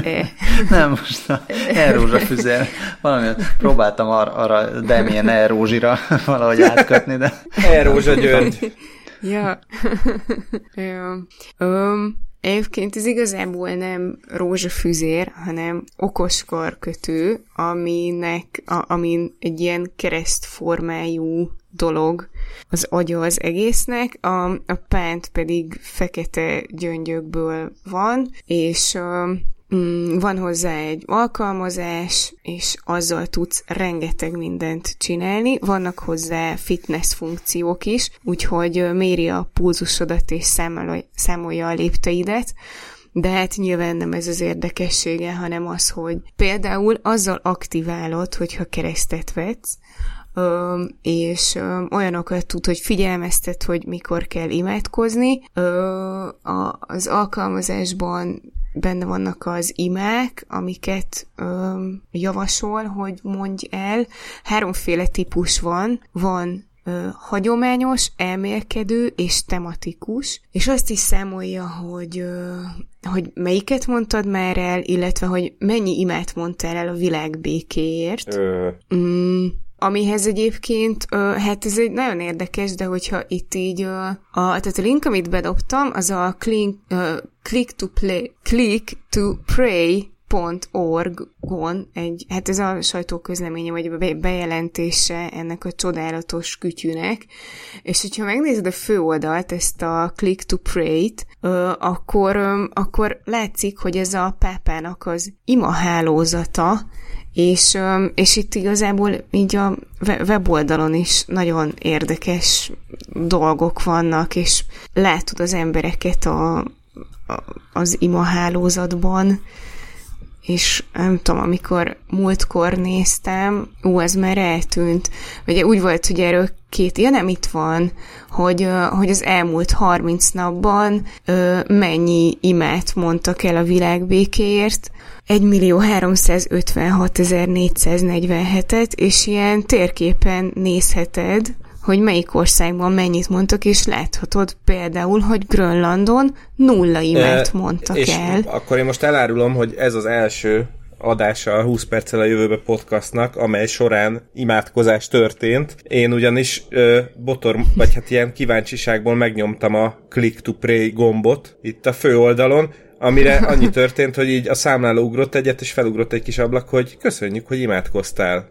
e. [LAUGHS] Nem, most a e rózsafüzér. Valami próbáltam ar- arra Demien e rózsira [LAUGHS] valahogy átkötni, de... E rózsa György. [LAUGHS] ja. ja. Um, Egyébként ez igazából nem rózsafüzér, hanem okoskarkötő, aminek, a, amin egy ilyen keresztformájú dolog az agya az egésznek, a, a pánt pedig fekete gyöngyökből van, és mm, van hozzá egy alkalmazás, és azzal tudsz rengeteg mindent csinálni. Vannak hozzá fitness funkciók is, úgyhogy méri a pulzusodat és számolja, számolja a lépteidet, de hát nyilván nem ez az érdekessége, hanem az, hogy például azzal aktiválod, hogyha keresztet vetsz, és olyanokat tud, hogy figyelmeztet, hogy mikor kell imádkozni. Az alkalmazásban benne vannak az imák, amiket javasol, hogy mondj el. Háromféle típus van. Van hagyományos, elmélkedő és tematikus, és azt is számolja, hogy, hogy melyiket mondtad már el, illetve hogy mennyi imát mondtál el a világ békéért. Ö... Mm, amihez egyébként, hát ez egy nagyon érdekes, de hogyha itt így, a, tehát a link, amit bedobtam, az a click, click to play, click to pray org-on egy, hát ez a sajtóközleménye, vagy bejelentése ennek a csodálatos kütyűnek, és hogyha megnézed a főoldalt, ezt a Click to Pray-t, akkor, akkor látszik, hogy ez a pápának az imahálózata, és, és itt igazából így a weboldalon is nagyon érdekes dolgok vannak, és látod az embereket a, a, az imahálózatban, és nem tudom, amikor múltkor néztem, ú, ez már eltűnt. Ugye úgy volt, hogy erről két, ja nem itt van, hogy, hogy az elmúlt 30 napban mennyi imát mondtak el a világ békéért, 1 millió 356.447-et, és ilyen térképen nézheted, hogy melyik országban mennyit mondtak, és láthatod például, hogy Grönlandon nulla imát mondtak és el. akkor én most elárulom, hogy ez az első adása a 20 perccel a jövőbe podcastnak, amely során imádkozás történt. Én ugyanis ö, botor, vagy hát ilyen kíváncsiságból megnyomtam a click to pray gombot itt a fő oldalon, amire annyi történt, hogy így a számláló ugrott egyet, és felugrott egy kis ablak, hogy köszönjük, hogy imádkoztál.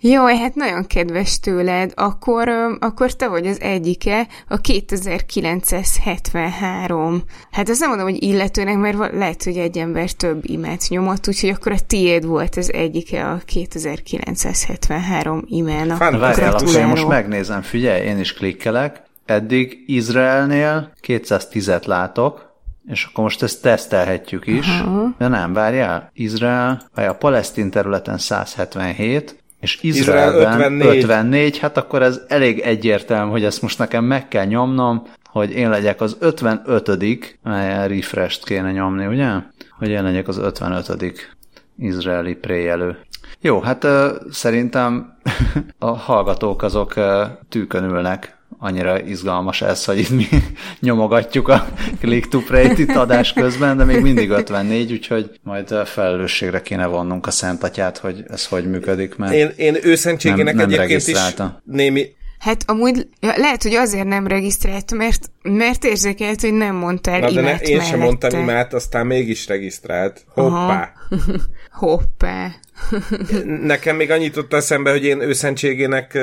Jó, hát nagyon kedves tőled. Akkor, akkor te vagy az egyike, a 2973. Hát azt nem mondom, hogy illetőnek, mert lehet, hogy egy ember több imát nyomott, úgyhogy akkor a tiéd volt az egyike a 2973 imának. Várjál, akkor én most megnézem, figyelj, én is klikkelek. Eddig Izraelnél 210-et látok, és akkor most ezt tesztelhetjük is. Aha. De nem, várjál. Izrael, vagy a palesztin területen 177, és Izraelben Izrael 54. 54, hát akkor ez elég egyértelmű, hogy ezt most nekem meg kell nyomnom, hogy én legyek az 55 melyen refresh kéne nyomni, ugye? Hogy én legyek az 55 izraeli préjelő. Jó, hát uh, szerintem [LAUGHS] a hallgatók azok uh, tűkön ülnek annyira izgalmas ez, hogy itt mi [LAUGHS] nyomogatjuk a click to pray itt adás közben, de még mindig 54, úgyhogy majd felelősségre kéne vonnunk a Szentatyát, hogy ez hogy működik, mert én, én őszentségének nem, nem egyébként is némi Hát amúgy lehet, hogy azért nem regisztrált, mert, mert érzékelt, hogy nem mondtál Na, de ne, én sem mondtam imát, aztán mégis regisztrált. Hoppá! [LAUGHS] Hoppá! Nekem még annyit ott eszembe, hogy én őszentségének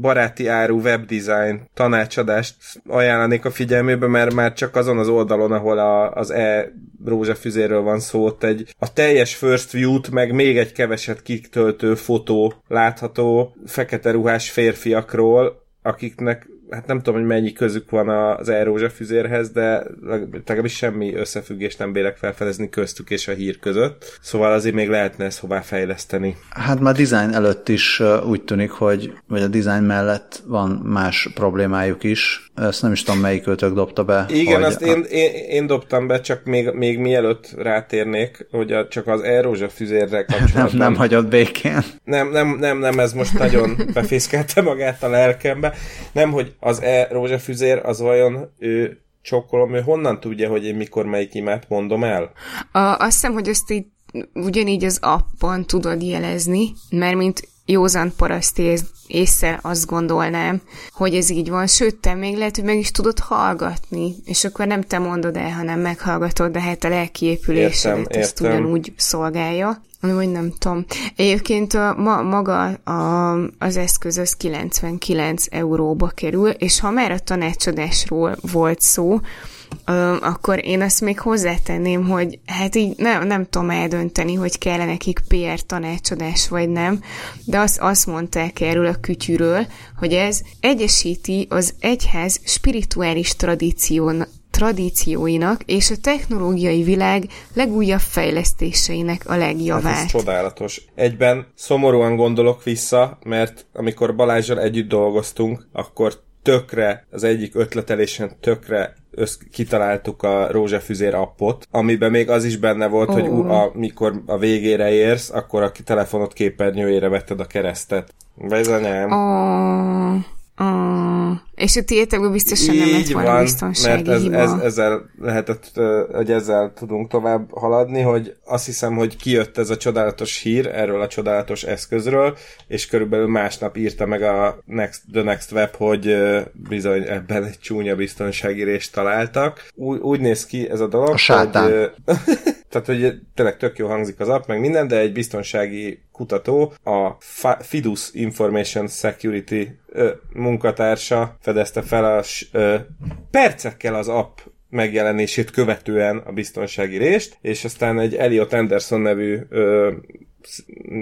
baráti áru webdesign tanácsadást ajánlanék a figyelmébe, mert már csak azon az oldalon, ahol a, az e rózsafüzéről van szó, ott egy a teljes first view-t, meg még egy keveset kitöltő fotó látható fekete ruhás férfiakról, akiknek hát nem tudom, hogy mennyi közük van az e füzérhez, de legalábbis semmi összefüggést nem bélek felfedezni köztük és a hír között. Szóval azért még lehetne ezt hová fejleszteni. Hát már design előtt is úgy tűnik, hogy vagy a design mellett van más problémájuk is. Ezt nem is tudom, melyik ötök dobta be. Igen, azt a... én, én, én, dobtam be, csak még, még mielőtt rátérnék, hogy a, csak az e füzérre [LAUGHS] kapcsolatban... nem, nem hagyott békén. Nem, nem, nem, nem, ez most nagyon befészkelte magát a lelkembe. Nem, hogy az e rózsafüzér az vajon ő csokkolom, ő honnan tudja, hogy én mikor melyik imát mondom el? A, azt hiszem, hogy ezt így ugyanígy az appon tudod jelezni, mert mint józan paraszti észre azt gondolnám, hogy ez így van, sőt, te még lehet, hogy meg is tudod hallgatni, és akkor nem te mondod el, hanem meghallgatod, de hát a lelkiépülésedet ezt ugyanúgy szolgálja. Vagy nem tudom. Egyébként a, ma, maga a, az eszköz az 99 euróba kerül, és ha már a tanácsadásról volt szó, ö, akkor én azt még hozzátenném, hogy hát így nem, nem tudom eldönteni, hogy kell nekik PR tanácsadás vagy nem, de azt, azt mondták erről a kütyűről, hogy ez egyesíti az egyház spirituális tradíción, tradícióinak és a technológiai világ legújabb fejlesztéseinek a legjavát. Hát ez csodálatos. Egyben szomorúan gondolok vissza, mert amikor Balázsral együtt dolgoztunk, akkor tökre, az egyik ötletelésen tökre össz, kitaláltuk a rózsafüzér appot, amiben még az is benne volt, oh. hogy amikor a végére érsz, akkor a telefonot képernyőjére vetted a keresztet. Bezanyám. Oh. Oh. És a tiétekből biztosan nem lett volna van, biztonsági mert ez, hiba. Ez, ezzel lehetett, hogy ezzel tudunk tovább haladni, hogy azt hiszem, hogy kijött ez a csodálatos hír erről a csodálatos eszközről, és körülbelül másnap írta meg a Next, The Next Web, hogy bizony ebben egy csúnya biztonsági részt találtak. Úgy, úgy néz ki ez a dolog, a hogy [LAUGHS] tehát, hogy tényleg tök jó hangzik az app, meg minden, de egy biztonsági kutató, a Fidus Information Security ö, munkatársa fedezte fel a ö, percekkel az app megjelenését követően a biztonsági részt, és aztán egy Elliot Anderson nevű ö,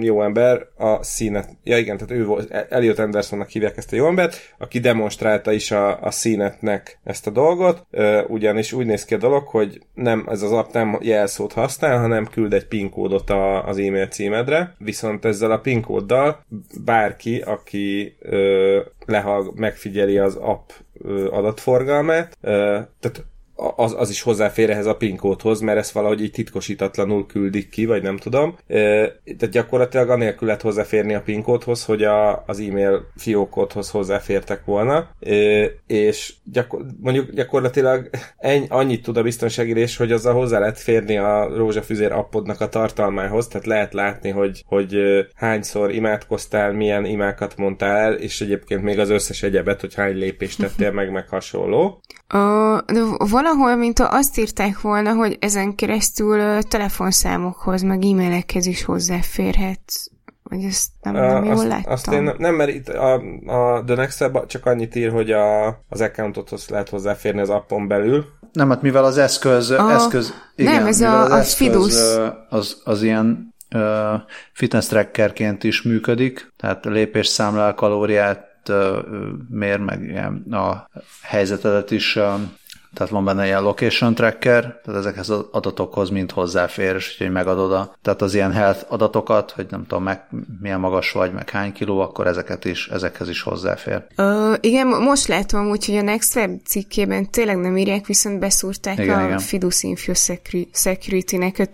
jó ember a színet, ja igen, tehát ő volt, Elliot Andersonnak hívják ezt a jó embert, aki demonstrálta is a, a színetnek ezt a dolgot, ugyanis úgy néz ki a dolog, hogy nem, ez az app nem jelszót használ, hanem küld egy PIN kódot a, az e-mail címedre, viszont ezzel a PIN kóddal bárki, aki ö, lehallg, megfigyeli az app adatforgalmát, tehát az, az is hozzáfér ehhez a PIN kódhoz, mert ezt valahogy így titkosítatlanul küldik ki, vagy nem tudom. Tehát gyakorlatilag anélkül lehet hozzáférni a PIN kódhoz, hogy a, az e-mail fiókodhoz hozzáfértek volna, és gyakor, mondjuk gyakorlatilag ennyi, annyit tud a biztonsági rész, hogy azzal hozzá lehet férni a rózsafüzér appodnak a tartalmához, tehát lehet látni, hogy, hogy hányszor imádkoztál, milyen imákat mondtál el, és egyébként még az összes egyebet, hogy hány lépést tettél meg, meg hasonló. Uh, de valahol, mint azt írták volna, hogy ezen keresztül telefonszámokhoz, meg e-mailekhez is hozzáférhet. Vagy ezt nem, nem jól azt, láttam. Azt én nem, mert itt a, a The next csak annyit ír, hogy a, az accountothoz lehet hozzáférni az appon belül. Nem, hát mivel az eszköz, a, eszköz igen, nem, ez a, az, az Fidus. Az, az ilyen uh, fitness trackerként is működik, tehát lépésszámlál kalóriát mér, meg ilyen a helyzetedet is tehát van benne ilyen location tracker, tehát ezekhez az adatokhoz mind hozzáfér, és hogy megadod a, tehát az ilyen health adatokat, hogy nem tudom, meg, milyen magas vagy, meg hány kiló, akkor ezeket is, ezekhez is hozzáfér. Uh, igen, most látom úgy, hogy a Next Web cikkében tényleg nem írják, viszont beszúrták igen, a igen. Fidus Info Security-nek a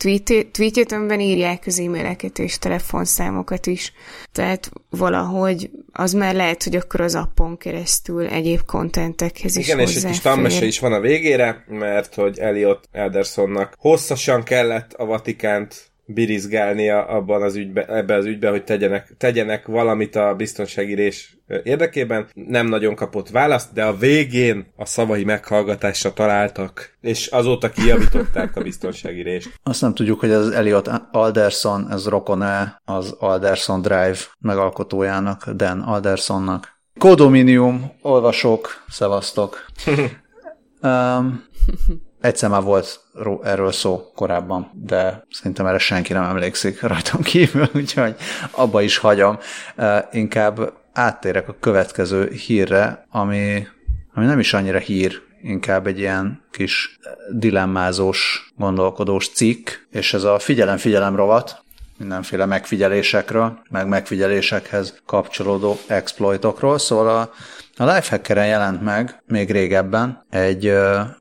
tweetét, amiben írják az e-maileket és telefonszámokat is. Tehát valahogy az már lehet, hogy akkor az appon keresztül egyéb kontentekhez is Igen, és egy kis tanmese is van a végére, mert hogy Elliot Edersonnak hosszasan kellett a Vatikánt birizgálnia abban az ügybe, ebbe az ügybe, hogy tegyenek, tegyenek valamit a biztonsági rés érdekében. Nem nagyon kapott választ, de a végén a szavai meghallgatásra találtak, és azóta kijavították a biztonsági rést. Azt nem tudjuk, hogy az Elliot Alderson, ez rokon-e az Alderson Drive megalkotójának, Dan Aldersonnak. Kodominium, olvasók, szevasztok. [LAUGHS] um, egyszer már volt erről szó korábban, de szerintem erre senki nem emlékszik rajtam [LAUGHS] kívül, úgyhogy abba is hagyom. Inkább áttérek a következő hírre, ami, ami nem is annyira hír, inkább egy ilyen kis dilemmázós, gondolkodós cikk, és ez a figyelem-figyelem rovat, mindenféle megfigyelésekről, meg megfigyelésekhez kapcsolódó exploitokról, szóval a a Lifehackeren jelent meg még régebben egy,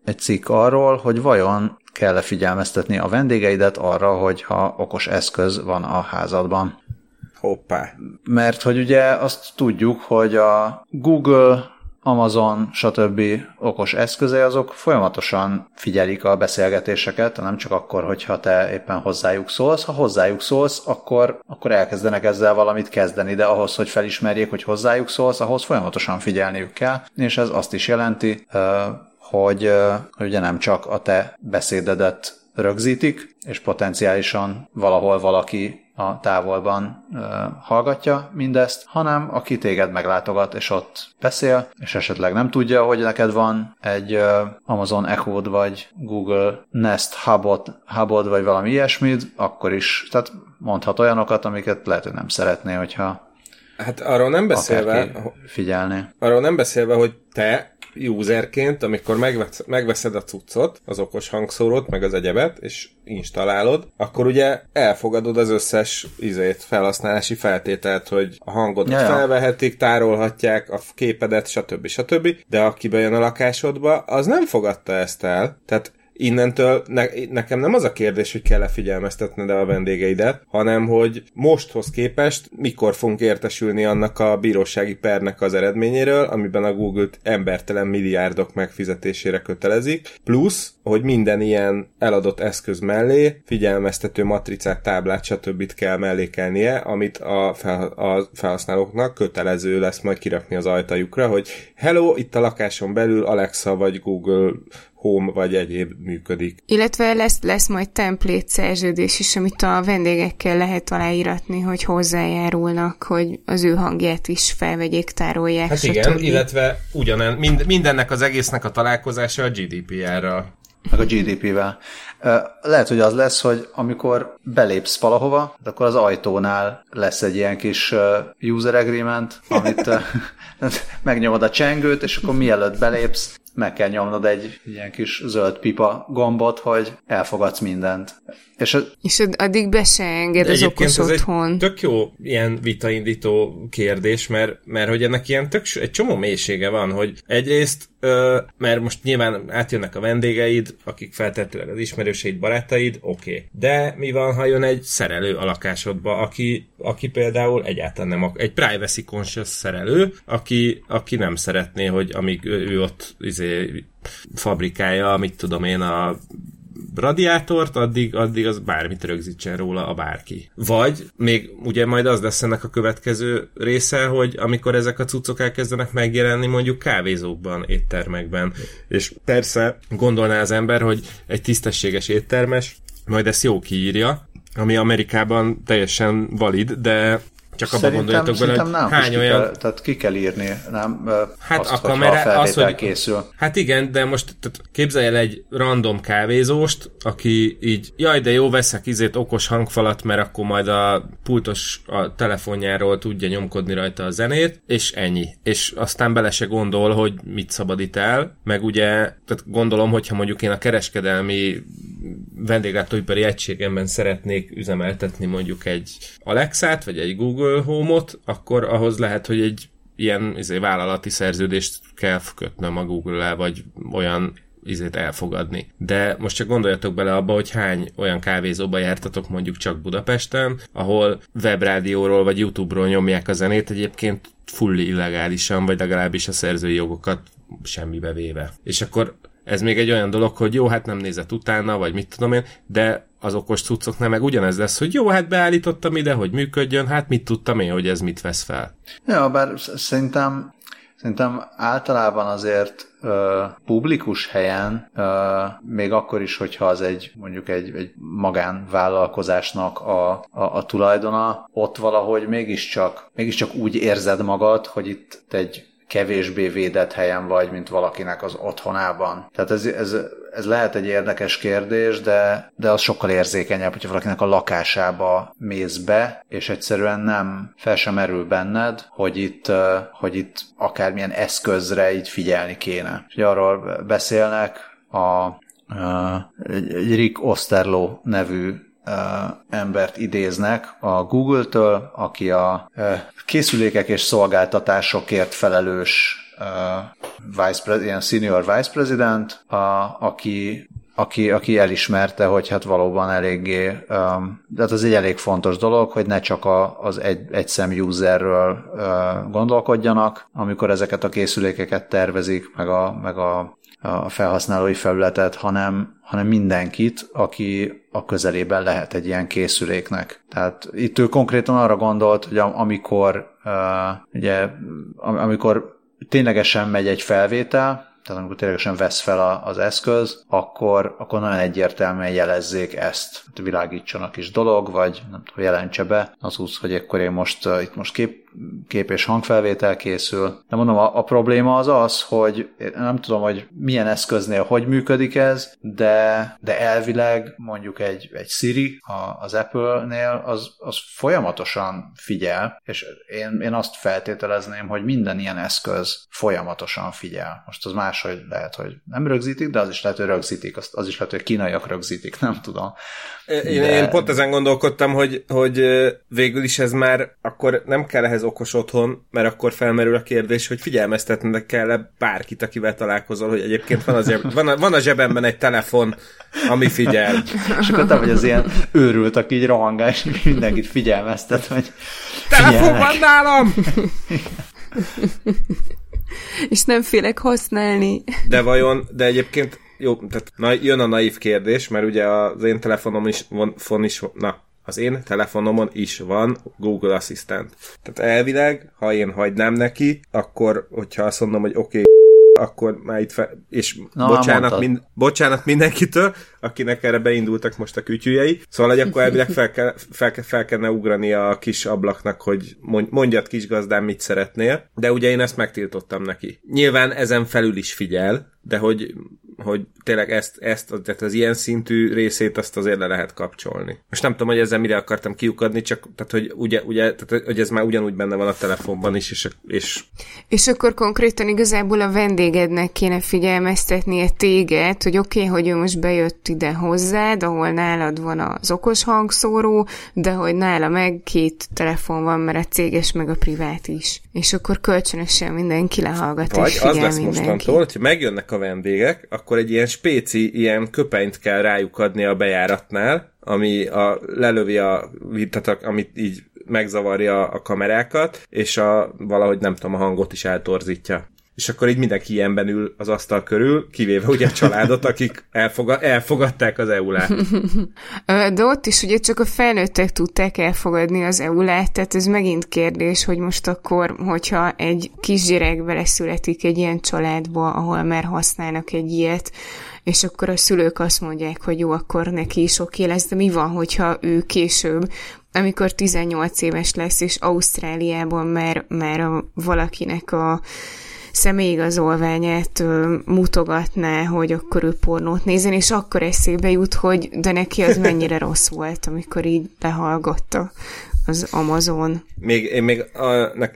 egy cikk arról, hogy vajon kell-e figyelmeztetni a vendégeidet arra, hogy ha okos eszköz van a házadban. Hoppá. Mert hogy ugye azt tudjuk, hogy a Google, Amazon, stb. okos eszközei, azok folyamatosan figyelik a beszélgetéseket, nem csak akkor, hogyha te éppen hozzájuk szólsz. Ha hozzájuk szólsz, akkor, akkor elkezdenek ezzel valamit kezdeni, de ahhoz, hogy felismerjék, hogy hozzájuk szólsz, ahhoz folyamatosan figyelniük kell, és ez azt is jelenti, hogy, ugye nem csak a te beszédedet rögzítik, és potenciálisan valahol valaki a távolban ö, hallgatja mindezt, hanem aki téged meglátogat, és ott beszél, és esetleg nem tudja, hogy neked van egy ö, Amazon Echo-d, vagy Google Nest Hubot, Hubot, vagy valami ilyesmit, akkor is, tehát mondhat olyanokat, amiket lehet, hogy nem szeretné, hogyha Hát arról nem beszélve, figyelni. Arról nem beszélve, hogy te userként, amikor megveszed a cuccot, az okos hangszórót, meg az egyebet, és installálod, akkor ugye elfogadod az összes izét, felhasználási feltételt, hogy a hangodat ja, felvehetik, tárolhatják, a képedet, stb. stb. De aki bejön a lakásodba, az nem fogadta ezt el. Tehát innentől ne, nekem nem az a kérdés, hogy kell-e figyelmeztetned a vendégeidet, hanem hogy mosthoz képest mikor fogunk értesülni annak a bírósági pernek az eredményéről, amiben a Google-t embertelen milliárdok megfizetésére kötelezik, plusz, hogy minden ilyen eladott eszköz mellé figyelmeztető matricát, táblát, stb. kell mellékelnie, amit a, fel, a felhasználóknak kötelező lesz majd kirakni az ajtajukra, hogy hello, itt a lakáson belül Alexa vagy Google Home vagy egyéb működik. Illetve lesz, lesz majd template szerződés is, amit a vendégekkel lehet aláíratni, hogy hozzájárulnak, hogy az ő hangját is felvegyék, tárolják. Hát igen, stb. illetve ugyanen, mind, mindennek az egésznek a találkozása a GDPR-ral meg a GDP-vel. Lehet, hogy az lesz, hogy amikor belépsz valahova, akkor az ajtónál lesz egy ilyen kis user agreement, amit [LAUGHS] megnyomod a csengőt, és akkor mielőtt belépsz, meg kell nyomnod egy ilyen kis zöld pipa gombot, hogy elfogadsz mindent. És, a... és addig be se enged az okos ez otthon. egy tök jó ilyen vitaindító kérdés, mert, mert hogy ennek ilyen tök, egy csomó mélysége van, hogy egyrészt, mert most nyilván átjönnek a vendégeid, akik feltetőleg az ismerőseid, barátaid, oké. Okay. De mi van, ha jön egy szerelő a lakásodba, aki, aki például egyáltalán nem, egy privacy conscious szerelő, aki, aki nem szeretné, hogy amíg ő, ő ott izé, fabrikálja, mit tudom én, a radiátort, addig, addig az bármit rögzítsen róla a bárki. Vagy még ugye majd az lesz ennek a következő része, hogy amikor ezek a cuccok elkezdenek megjelenni mondjuk kávézókban, éttermekben, és persze gondolná az ember, hogy egy tisztességes éttermes majd ezt jó kiírja, ami Amerikában teljesen valid, de csak abban gondoljatok bele, hogy hány olyan... Kell, tehát ki kell írni, nem? Hát azt, a kamera, az, hogy... készül. Hát igen, de most tehát képzelj el egy random kávézóst, aki így, jaj, de jó, veszek izét okos hangfalat, mert akkor majd a pultos a telefonjáról tudja nyomkodni rajta a zenét, és ennyi. És aztán bele se gondol, hogy mit szabadít el, meg ugye, tehát gondolom, hogyha mondjuk én a kereskedelmi vendéglátóipari egységemben szeretnék üzemeltetni mondjuk egy Alexát, vagy egy Google Home-ot, akkor ahhoz lehet, hogy egy ilyen izé, vállalati szerződést kell kötnöm a Google-el, vagy olyan izét elfogadni. De most csak gondoljatok bele abba, hogy hány olyan kávézóba jártatok mondjuk csak Budapesten, ahol webrádióról vagy YouTube-ról nyomják a zenét, egyébként fully illegálisan, vagy legalábbis a szerzői jogokat semmibe véve. És akkor ez még egy olyan dolog, hogy jó, hát nem nézett utána, vagy mit tudom én, de az okos cuccoknál meg ugyanez lesz, hogy jó, hát beállítottam ide, hogy működjön, hát mit tudtam én, hogy ez mit vesz fel. Ja, bár szerintem Szerintem általában azért ö, publikus helyen, ö, még akkor is, hogyha az egy mondjuk egy, egy magánvállalkozásnak a, a, a tulajdona, ott valahogy mégiscsak, mégiscsak úgy érzed magad, hogy itt egy kevésbé védett helyen vagy, mint valakinek az otthonában. Tehát ez, ez, ez lehet egy érdekes kérdés, de, de az sokkal érzékenyebb, hogyha valakinek a lakásába mész be, és egyszerűen nem fel sem merül benned, hogy itt, hogy itt akármilyen eszközre így figyelni kéne. Ugye arról beszélnek a, egy Rick Osterlo nevű embert idéznek a Google-től, aki a készülékek és szolgáltatásokért felelős vice, ilyen senior vice president, a, aki aki, aki elismerte, hogy hát valóban eléggé, um, de hát egy elég fontos dolog, hogy ne csak az egy, egy szem userről uh, gondolkodjanak, amikor ezeket a készülékeket tervezik, meg a, meg a, a felhasználói felületet, hanem, hanem mindenkit, aki a közelében lehet egy ilyen készüléknek. Tehát itt ő konkrétan arra gondolt, hogy amikor uh, ugye, amikor ténylegesen megy egy felvétel, tehát amikor ténylegesen vesz fel az eszköz, akkor, akkor nagyon egyértelműen jelezzék ezt. Világítsanak is dolog, vagy nem tudom, jelentse be az úgy, hogy akkor én most uh, itt most kép, kép és hangfelvétel készül. De mondom, a, a probléma az az, hogy nem tudom, hogy milyen eszköznél hogy működik ez, de, de elvileg mondjuk egy, egy Siri a, az Apple-nél az, az folyamatosan figyel, és én, én azt feltételezném, hogy minden ilyen eszköz folyamatosan figyel. Most az más, hogy lehet, hogy nem rögzítik, de az is lehet, hogy rögzítik, az, az is lehet, hogy kínaiak rögzítik, nem tudom. Én, de... én pont ezen gondolkodtam, hogy, hogy végül is ez már akkor nem kell ehhez okos otthon, mert akkor felmerül a kérdés, hogy figyelmeztetnek kell -e bárkit, akivel találkozol, hogy egyébként van, az zseb, van, a, van a zsebemben egy telefon, ami figyel. És akkor te vagy az ilyen őrült, aki így rohangál, és mindenkit figyelmeztet, hogy Telefon van nálam! és nem félek használni. De vajon, de egyébként jó, tehát na, jön a naív kérdés, mert ugye az én telefonom is van, fon is, na, az én telefonomon is van Google Assistant. Tehát elvileg, ha én hagynám neki, akkor, hogyha azt mondom, hogy oké, okay, akkor már itt fe... és Na, bocsánat, mind, bocsánat mindenkitől, akinek erre beindultak most a kütyűjei. Szóval, hogy akkor elvileg fel, kell, fel, fel kellene ugrani a kis ablaknak, hogy mondjad kis gazdám, mit szeretnél. De ugye én ezt megtiltottam neki. Nyilván ezen felül is figyel, de hogy hogy tényleg ezt, ezt tehát az ilyen szintű részét azt azért le lehet kapcsolni. Most nem tudom, hogy ezzel mire akartam kiukadni, csak tehát, hogy, ugye, ugye, tehát, hogy ez már ugyanúgy benne van a telefonban is, és, és... És akkor konkrétan igazából a vendégednek kéne figyelmeztetnie téged, hogy oké, okay, hogy ő most bejött ide hozzád, ahol nálad van az okos hangszóró, de hogy nála meg két telefon van, mert a céges meg a privát is. És akkor kölcsönösen mindenki lehallgat Vagy és az lesz mostantól, hogyha megjönnek a vendégek, akkor egy ilyen spéci, ilyen köpenyt kell rájuk adni a bejáratnál, ami a, lelövi a, tehát amit így megzavarja a kamerákat, és a, valahogy nem tudom, a hangot is eltorzítja és akkor így mindenki ilyenben ül az asztal körül, kivéve ugye a családot, akik elfogad, elfogadták az EULÁT. [LAUGHS] De ott is ugye csak a felnőttek tudták elfogadni az EULÁT, tehát ez megint kérdés, hogy most akkor, hogyha egy kisgyerek beleszületik egy ilyen családba, ahol már használnak egy ilyet, és akkor a szülők azt mondják, hogy jó, akkor neki is oké lesz, de mi van, hogyha ő később amikor 18 éves lesz, és Ausztráliában már, már valakinek a személyigazolványát mutogatná, hogy akkor ő pornót nézen, és akkor eszébe jut, hogy de neki az mennyire [LAUGHS] rossz volt, amikor így lehallgatta az Amazon. Még, én még a, ne,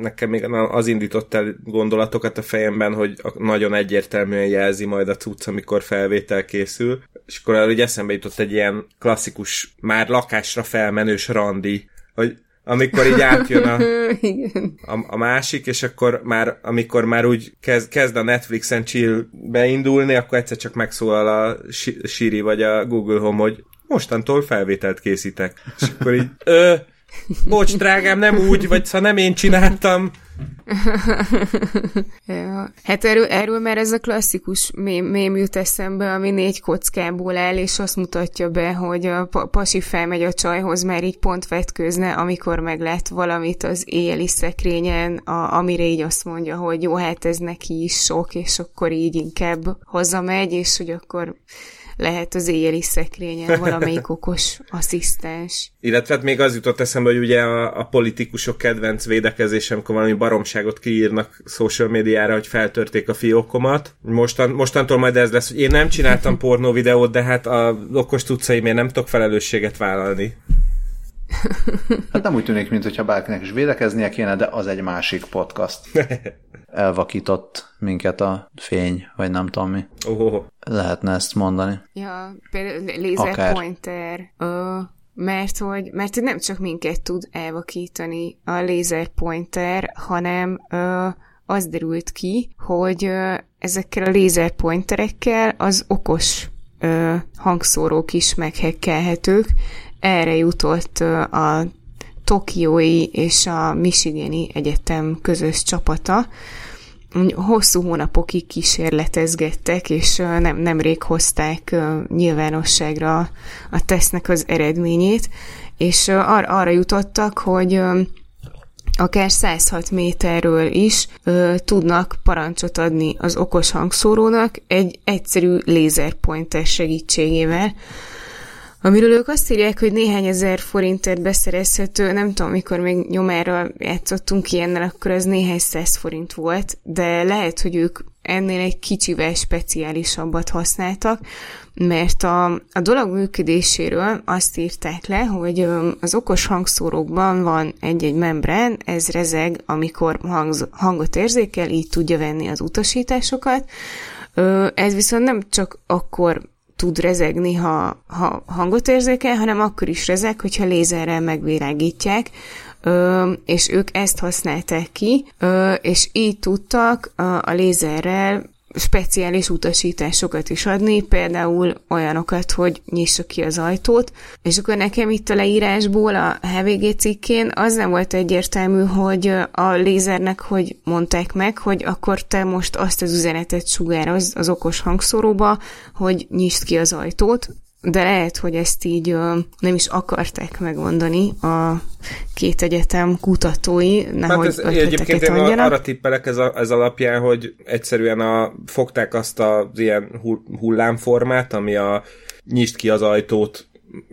nekem még az indított el gondolatokat a fejemben, hogy nagyon egyértelműen jelzi majd a cucc, amikor felvétel készül, és akkor hogy eszembe jutott egy ilyen klasszikus, már lakásra felmenős randi, hogy amikor így átjön a, [LAUGHS] a, a másik, és akkor már, amikor már úgy kezd, kezd a Netflixen chill beindulni, akkor egyszer csak megszólal a Siri vagy a Google Home, hogy mostantól felvételt készítek. És akkor így, ö, Bocs, drágám, nem úgy, vagy ha nem én csináltam. [LAUGHS] ja. Hát erről, erről már ez a klasszikus mém, mém jut eszembe, ami négy kockából áll, és azt mutatja be, hogy a pasi felmegy a csajhoz, mert így pont vetkőzne, amikor meglát valamit az éjjeli szekrényen, a, amire így azt mondja, hogy jó, hát ez neki is sok, és akkor így inkább hazamegy, és hogy akkor lehet az éjjeli szekrényen valamelyik okos asszisztens. Illetve hát még az jutott eszembe, hogy ugye a, a politikusok kedvenc védekezése, amikor valami baromságot kiírnak social médiára, hogy feltörték a fiókomat. Mostan, mostantól majd ez lesz, hogy én nem csináltam pornó videót, de hát a okos tudcaimért nem tudok felelősséget vállalni. [LAUGHS] Hát nem úgy tűnik, mintha bárkinek is védekeznie kéne, de az egy másik podcast. [LAUGHS] Elvakított minket a fény, vagy nem tudom mi. Oh. Lehetne ezt mondani. Ja, például laser pointer. Ö, mert hogy, mert nem csak minket tud elvakítani a laser pointer, hanem ö, az derült ki, hogy ö, ezekkel a laser pointerekkel az okos ö, hangszórók is meghekkelhetők, erre jutott a Tokiói és a Michigani Egyetem közös csapata. Hosszú hónapokig kísérletezgettek, és nem, nemrég hozták nyilvánosságra a tesznek az eredményét, és ar- arra jutottak, hogy akár 106 méterről is ö, tudnak parancsot adni az okos hangszórónak egy egyszerű lézerpointer segítségével, Amiről ők azt írják, hogy néhány ezer forintért beszerezhető, nem tudom, mikor még nyomára játszottunk ilyennel, akkor az néhány száz forint volt, de lehet, hogy ők ennél egy kicsivel speciálisabbat használtak, mert a, a dolog működéséről azt írták le, hogy az okos hangszórókban van egy-egy membrán, ez rezeg, amikor hangz, hangot érzékel, így tudja venni az utasításokat. Ez viszont nem csak akkor tud rezegni, ha, ha hangot érzékel, hanem akkor is rezeg, hogyha lézerrel megvilágítják, ö, és ők ezt használták ki, ö, és így tudtak a, a lézerrel speciális utasításokat is adni, például olyanokat, hogy nyissa ki az ajtót, és akkor nekem itt a leírásból a HVG cikkén az nem volt egyértelmű, hogy a lézernek hogy mondták meg, hogy akkor te most azt az üzenetet sugároz az okos hangszóróba, hogy nyisd ki az ajtót, de lehet, hogy ezt így nem is akarták megmondani a két egyetem kutatói, nehogy hát ez, egyébként én adjanak. arra tippelek ez, a, ez alapján, hogy egyszerűen a, fogták azt az ilyen hullámformát, ami a nyisd ki az ajtót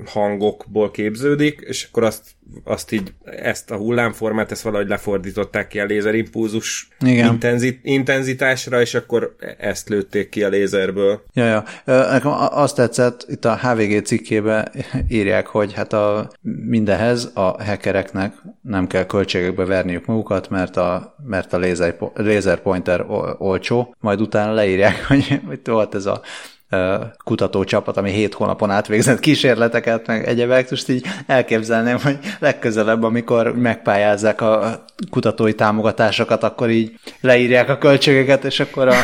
hangokból képződik, és akkor azt, azt így, ezt a hullámformát, ezt valahogy lefordították ki a lézerimpulzus Intenzit, intenzitásra, és akkor ezt lőtték ki a lézerből. Ja, ja. Nekem azt tetszett, itt a HVG cikkébe írják, hogy hát a mindenhez a hackereknek nem kell költségekbe verniük magukat, mert a, mert a lézer, lézer pointer olcsó, majd utána leírják, [LAUGHS] hogy, hogy volt ez a kutatócsapat, ami hét hónapon át végzett kísérleteket, meg egyebek, most így elképzelném, hogy legközelebb, amikor megpályázzák a kutatói támogatásokat, akkor így leírják a költségeket, és akkor a [LAUGHS]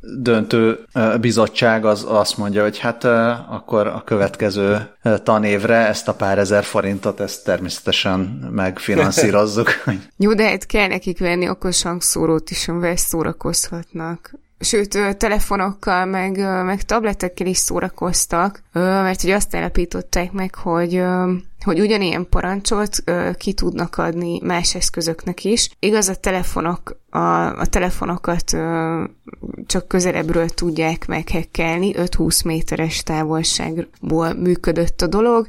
döntő bizottság az azt mondja, hogy hát akkor a következő tanévre ezt a pár ezer forintot, ezt természetesen megfinanszírozzuk. [LAUGHS] Jó, de hát kell nekik venni okos hangszórót is, amivel szórakozhatnak sőt, telefonokkal, meg, meg tabletekkel is szórakoztak, mert hogy azt állapították meg, hogy hogy ugyanilyen parancsot ki tudnak adni más eszközöknek is. Igaz, a telefonok, a, a telefonokat csak közelebbről tudják meghekkelni, 5-20 méteres távolságból működött a dolog,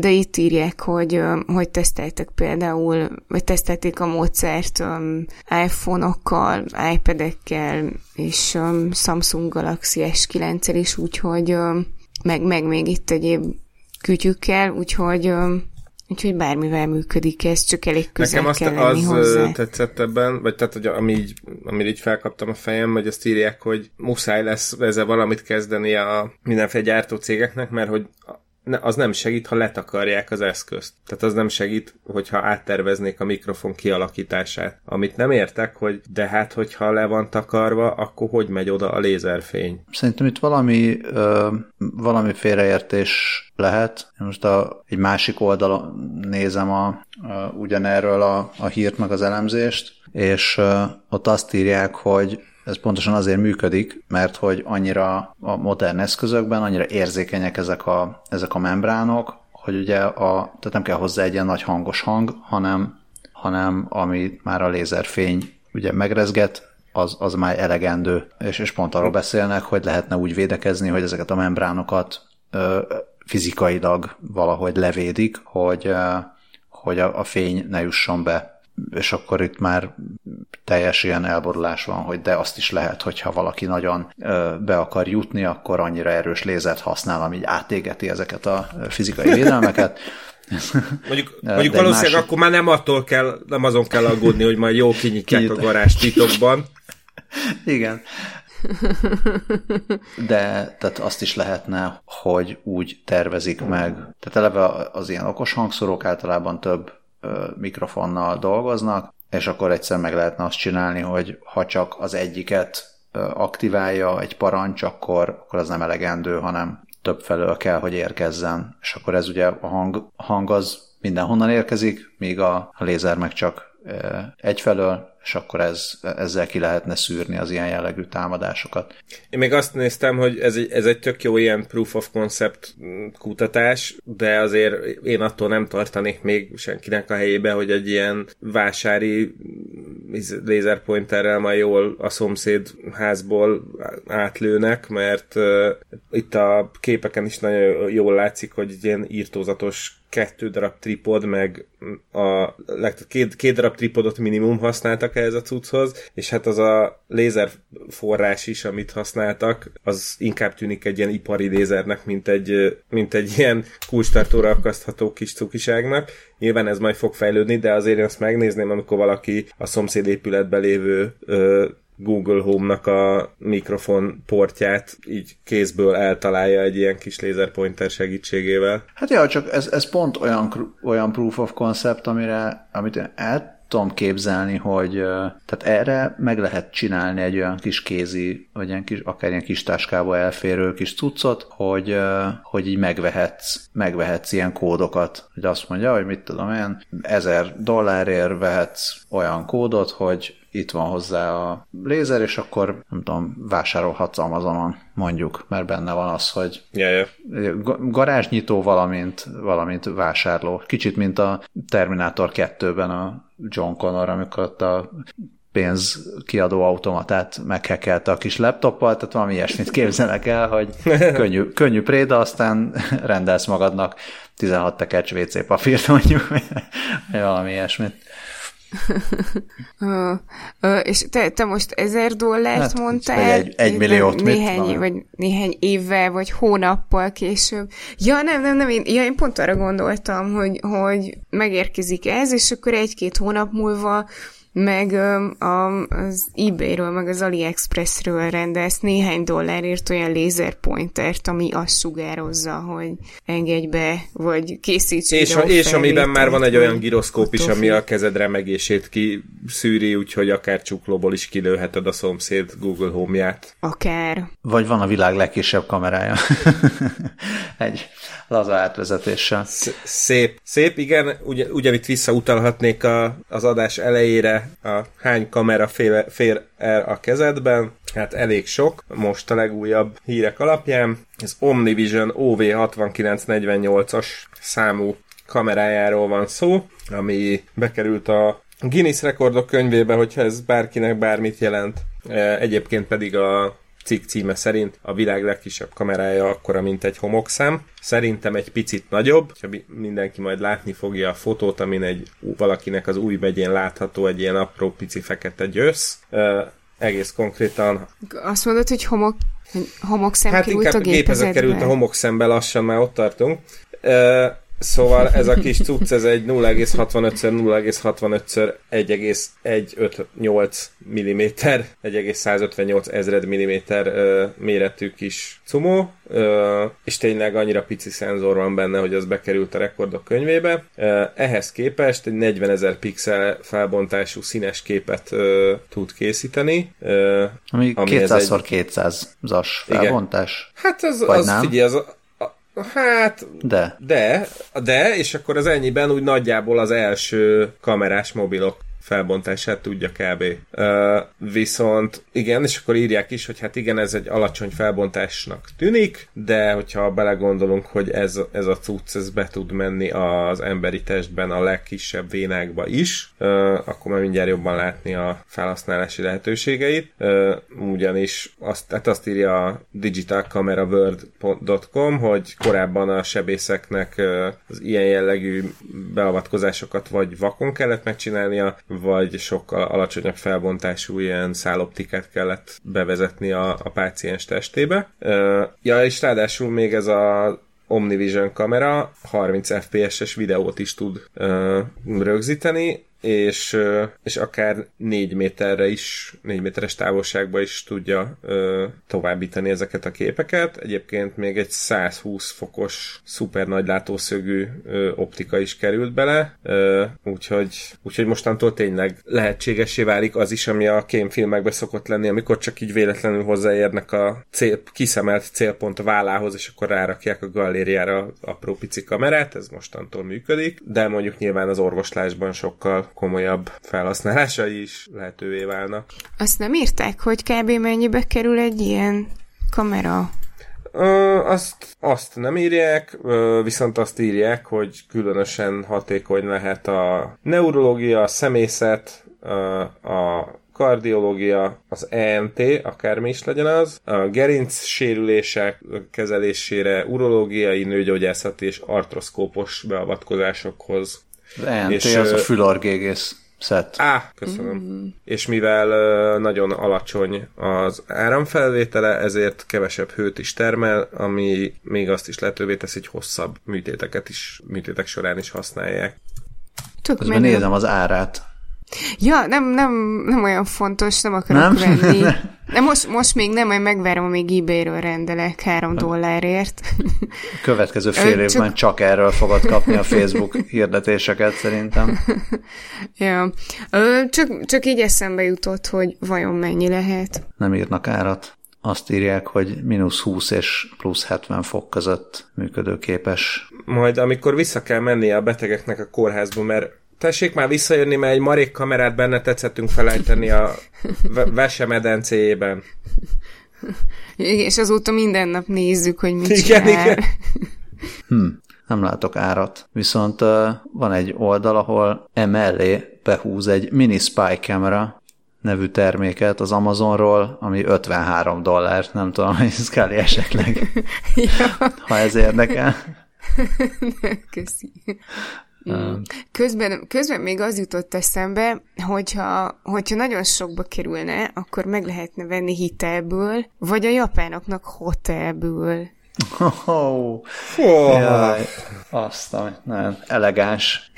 de itt írják, hogy, hogy teszteltek például, vagy tesztelték a módszert iPhone-okkal, iPad-ekkel, és Samsung Galaxy S9-el is, úgyhogy meg, meg még itt egyéb kütyükkel, úgyhogy Úgyhogy bármivel működik ez, csak elég közel Nekem azt kell az hozzá. tetszett ebben, vagy tehát, hogy ami így, amire így felkaptam a fejem, hogy azt írják, hogy muszáj lesz ezzel valamit kezdeni a mindenféle gyártó cégeknek, mert hogy ne, az nem segít, ha letakarják az eszközt. Tehát az nem segít, hogyha átterveznék a mikrofon kialakítását. Amit nem értek, hogy de hát, hogyha le van takarva, akkor hogy megy oda a lézerfény? Szerintem itt valami, ö, valami félreértés lehet. Most a, egy másik oldalon nézem a, a, ugyanerről a, a hírt meg az elemzést, és ö, ott azt írják, hogy ez pontosan azért működik, mert hogy annyira a modern eszközökben annyira érzékenyek ezek a, ezek a membránok, hogy ugye a, tehát nem kell hozzá egy ilyen nagy hangos hang, hanem, hanem ami már a lézerfény ugye megrezget, az, az már elegendő. És, és pont arról beszélnek, hogy lehetne úgy védekezni, hogy ezeket a membránokat ö, fizikailag valahogy levédik, hogy, ö, hogy a, a fény ne jusson be és akkor itt már teljes ilyen elborulás van, hogy de azt is lehet, hogyha valaki nagyon be akar jutni, akkor annyira erős lézert használ, ami átégeti ezeket a fizikai védelmeket. [LAUGHS] Mondjuk, mondjuk valószínűleg másik... akkor már nem attól kell, nem azon kell aggódni, hogy majd jó kinyitják Kinyit. a garázs titokban. [LAUGHS] Igen. De tehát azt is lehetne, hogy úgy tervezik meg. Tehát eleve az ilyen okos hangszorok általában több mikrofonnal dolgoznak, és akkor egyszer meg lehetne azt csinálni, hogy ha csak az egyiket aktiválja egy parancs, akkor, akkor az nem elegendő, hanem több felől kell, hogy érkezzen. És akkor ez ugye a hang, hang az mindenhonnan érkezik, míg a, lézer meg csak egyfelől, és akkor ez, ezzel ki lehetne szűrni az ilyen jellegű támadásokat. Én még azt néztem, hogy ez egy, ez egy tök jó ilyen proof of concept kutatás, de azért én attól nem tartanék még senkinek a helyébe, hogy egy ilyen vásári lézerpointerrel majd jól a szomszéd házból átlőnek, mert uh, itt a képeken is nagyon jól látszik, hogy ilyen írtózatos kettő darab tripod, meg a két, két darab tripodot minimum használtak ehhez a cucchoz, és hát az a lézer forrás is, amit használtak, az inkább tűnik egy ilyen ipari lézernek, mint egy, mint egy ilyen kulcstartóra akasztható kis cukiságnak. Nyilván ez majd fog fejlődni, de azért én azt megnézném, amikor valaki a szomszéd épületben lévő ö, Google Home-nak a mikrofon portját így kézből eltalálja egy ilyen kis laserpointer segítségével. Hát ja, csak ez, ez pont olyan, olyan proof of concept, amire, amit én el tudom képzelni, hogy tehát erre meg lehet csinálni egy olyan kis kézi, vagy ilyen kis, akár ilyen kis táskába elférő kis cuccot, hogy, hogy így megvehetsz, megvehetsz ilyen kódokat, hogy azt mondja, hogy mit tudom én, ezer dollárért vehetsz olyan kódot, hogy itt van hozzá a lézer, és akkor nem tudom, vásárolhatsz Amazonon, mondjuk, mert benne van az, hogy yeah, yeah. garázsnyitó, valamint, valamint vásárló. Kicsit, mint a Terminátor 2-ben a John Connor, amikor ott a pénz kiadó automatát meghekelte a kis laptoppal, tehát valami ilyesmit képzelek el, hogy [LAUGHS] könnyű, könnyű préda, aztán rendelsz magadnak 16 tekercs WC papírt mondjuk, vagy valami ilyesmit. [LAUGHS] uh, uh, és te, te most ezer dollárt hát, mondtál? Egy, egy milliót, néhány, mit? Vagy néhány évvel, vagy hónappal később. Ja, nem, nem, nem, én, ja, én pont arra gondoltam, hogy, hogy megérkezik ez, és akkor egy-két hónap múlva meg a, az eBay-ről, meg az AliExpress-ről rendelsz néhány dollárért olyan lézerpointert, ami azt sugározza, hogy engedj be, vagy készíts És, a, és amiben már van egy olyan gyroszkóp is, ami a kezed remegését kiszűri, úgyhogy akár csuklóból is kilőheted a szomszéd Google Home-ját. Akár. Vagy van a világ legkisebb kamerája. [LAUGHS] egy laza átvezetéssel. Szép, szép, igen, ugye, ugyanitt visszautalhatnék a, az adás elejére, a hány kamera fél, fér el a kezedben, hát elég sok, most a legújabb hírek alapján. Ez Omnivision OV6948-as számú kamerájáról van szó, ami bekerült a Guinness rekordok könyvébe, hogyha ez bárkinek bármit jelent. E, egyébként pedig a cikk címe szerint a világ legkisebb kamerája akkora, mint egy homokszám. Szerintem egy picit nagyobb, ha mindenki majd látni fogja a fotót, amin egy valakinek az új megyén látható egy ilyen apró pici fekete győsz. Uh, egész konkrétan. Azt mondod, hogy homok, homokszem hát került a gépezetbe? került a homokszembe, lassan már ott tartunk. Uh, Szóval ez a kis cucc, ez egy 0,65x 0,65x 1,158 mm, 1,158 ezred milliméter méretű kis cumó, és tényleg annyira pici szenzor van benne, hogy az bekerült a rekordok könyvébe. Ehhez képest egy 40 ezer pixel felbontású színes képet tud készíteni. Ami, ami 200x200-as felbontás? Igen. Hát az, az figyelj, az, Hát, de. de. De, és akkor az ennyiben úgy nagyjából az első kamerás mobilok felbontását tudja kb. Uh, viszont igen, és akkor írják is, hogy hát igen, ez egy alacsony felbontásnak tűnik, de hogyha belegondolunk, hogy ez, ez a cucc, ez be tud menni az emberi testben a legkisebb vénákba is, uh, akkor már mindjárt jobban látni a felhasználási lehetőségeit. Uh, ugyanis azt, hát azt írja a digitalcameraworld.com, hogy korábban a sebészeknek uh, az ilyen jellegű beavatkozásokat vagy vakon kellett megcsinálnia, vagy sokkal alacsonyabb felbontású ilyen száloptikát kellett bevezetni a, a páciens testébe. Ja, és ráadásul még ez a Omnivision kamera 30 fps-es videót is tud uh, rögzíteni, és, és akár négy méterre is, négy méteres távolságba is tudja ö, továbbítani ezeket a képeket. Egyébként még egy 120 fokos szuper nagy látószögű ö, optika is került bele, ö, úgyhogy, úgyhogy mostantól tényleg lehetségesé válik az is, ami a kémfilmekben szokott lenni, amikor csak így véletlenül hozzáérnek a cél, kiszemelt célpont vállához, és akkor rárakják a galériára apró pici kamerát, ez mostantól működik, de mondjuk nyilván az orvoslásban sokkal komolyabb felhasználásai is lehetővé válnak. Azt nem írták, hogy kb. mennyibe kerül egy ilyen kamera? Ö, azt, azt nem írják, ö, viszont azt írják, hogy különösen hatékony lehet a neurológia, a szemészet, ö, a kardiológia, az ENT, akármi is legyen az, a gerinc sérülések kezelésére, urológiai, nőgyógyászati és artroszkópos beavatkozásokhoz ENT és, az a fülorgégész szett. Á, köszönöm. Mm. És mivel nagyon alacsony az áramfelvétele, ezért kevesebb hőt is termel, ami még azt is lehetővé teszi, hogy hosszabb műtéteket is, műtétek során is használják. Tök Közben nézem az árát. Ja, nem, nem, nem olyan fontos, nem akarok nem? venni. [LAUGHS] De most, most még nem, majd megvárom, amíg ebay-ről rendelek három dollárért. Következő fél évben csak... csak erről fogod kapni a Facebook hirdetéseket szerintem. [LAUGHS] ja. Csak, csak így eszembe jutott, hogy vajon mennyi lehet. Nem írnak árat. Azt írják, hogy mínusz 20 és plusz 70 fok között működőképes. Majd amikor vissza kell menni a betegeknek a kórházba, mert tessék már visszajönni, mert egy marék kamerát benne tetszettünk felejteni a Vese medencéjében. [LAUGHS] És azóta minden nap nézzük, hogy mit igen, csinál. Igen. [LAUGHS] Hm, nem látok árat. Viszont uh, van egy oldal, ahol emellé behúz egy mini spy kamera nevű terméket az Amazonról, ami 53 dollár, nem tudom, hogy ez kell esetleg, [LAUGHS] ja. ha ez érdekel. Köszi. Mm. Közben, közben még az jutott eszembe, hogyha, hogyha nagyon sokba kerülne, akkor meg lehetne venni hitelből, vagy a japánoknak hotelből. Oh, oh. oh. Jaj, azt nagyon elegáns.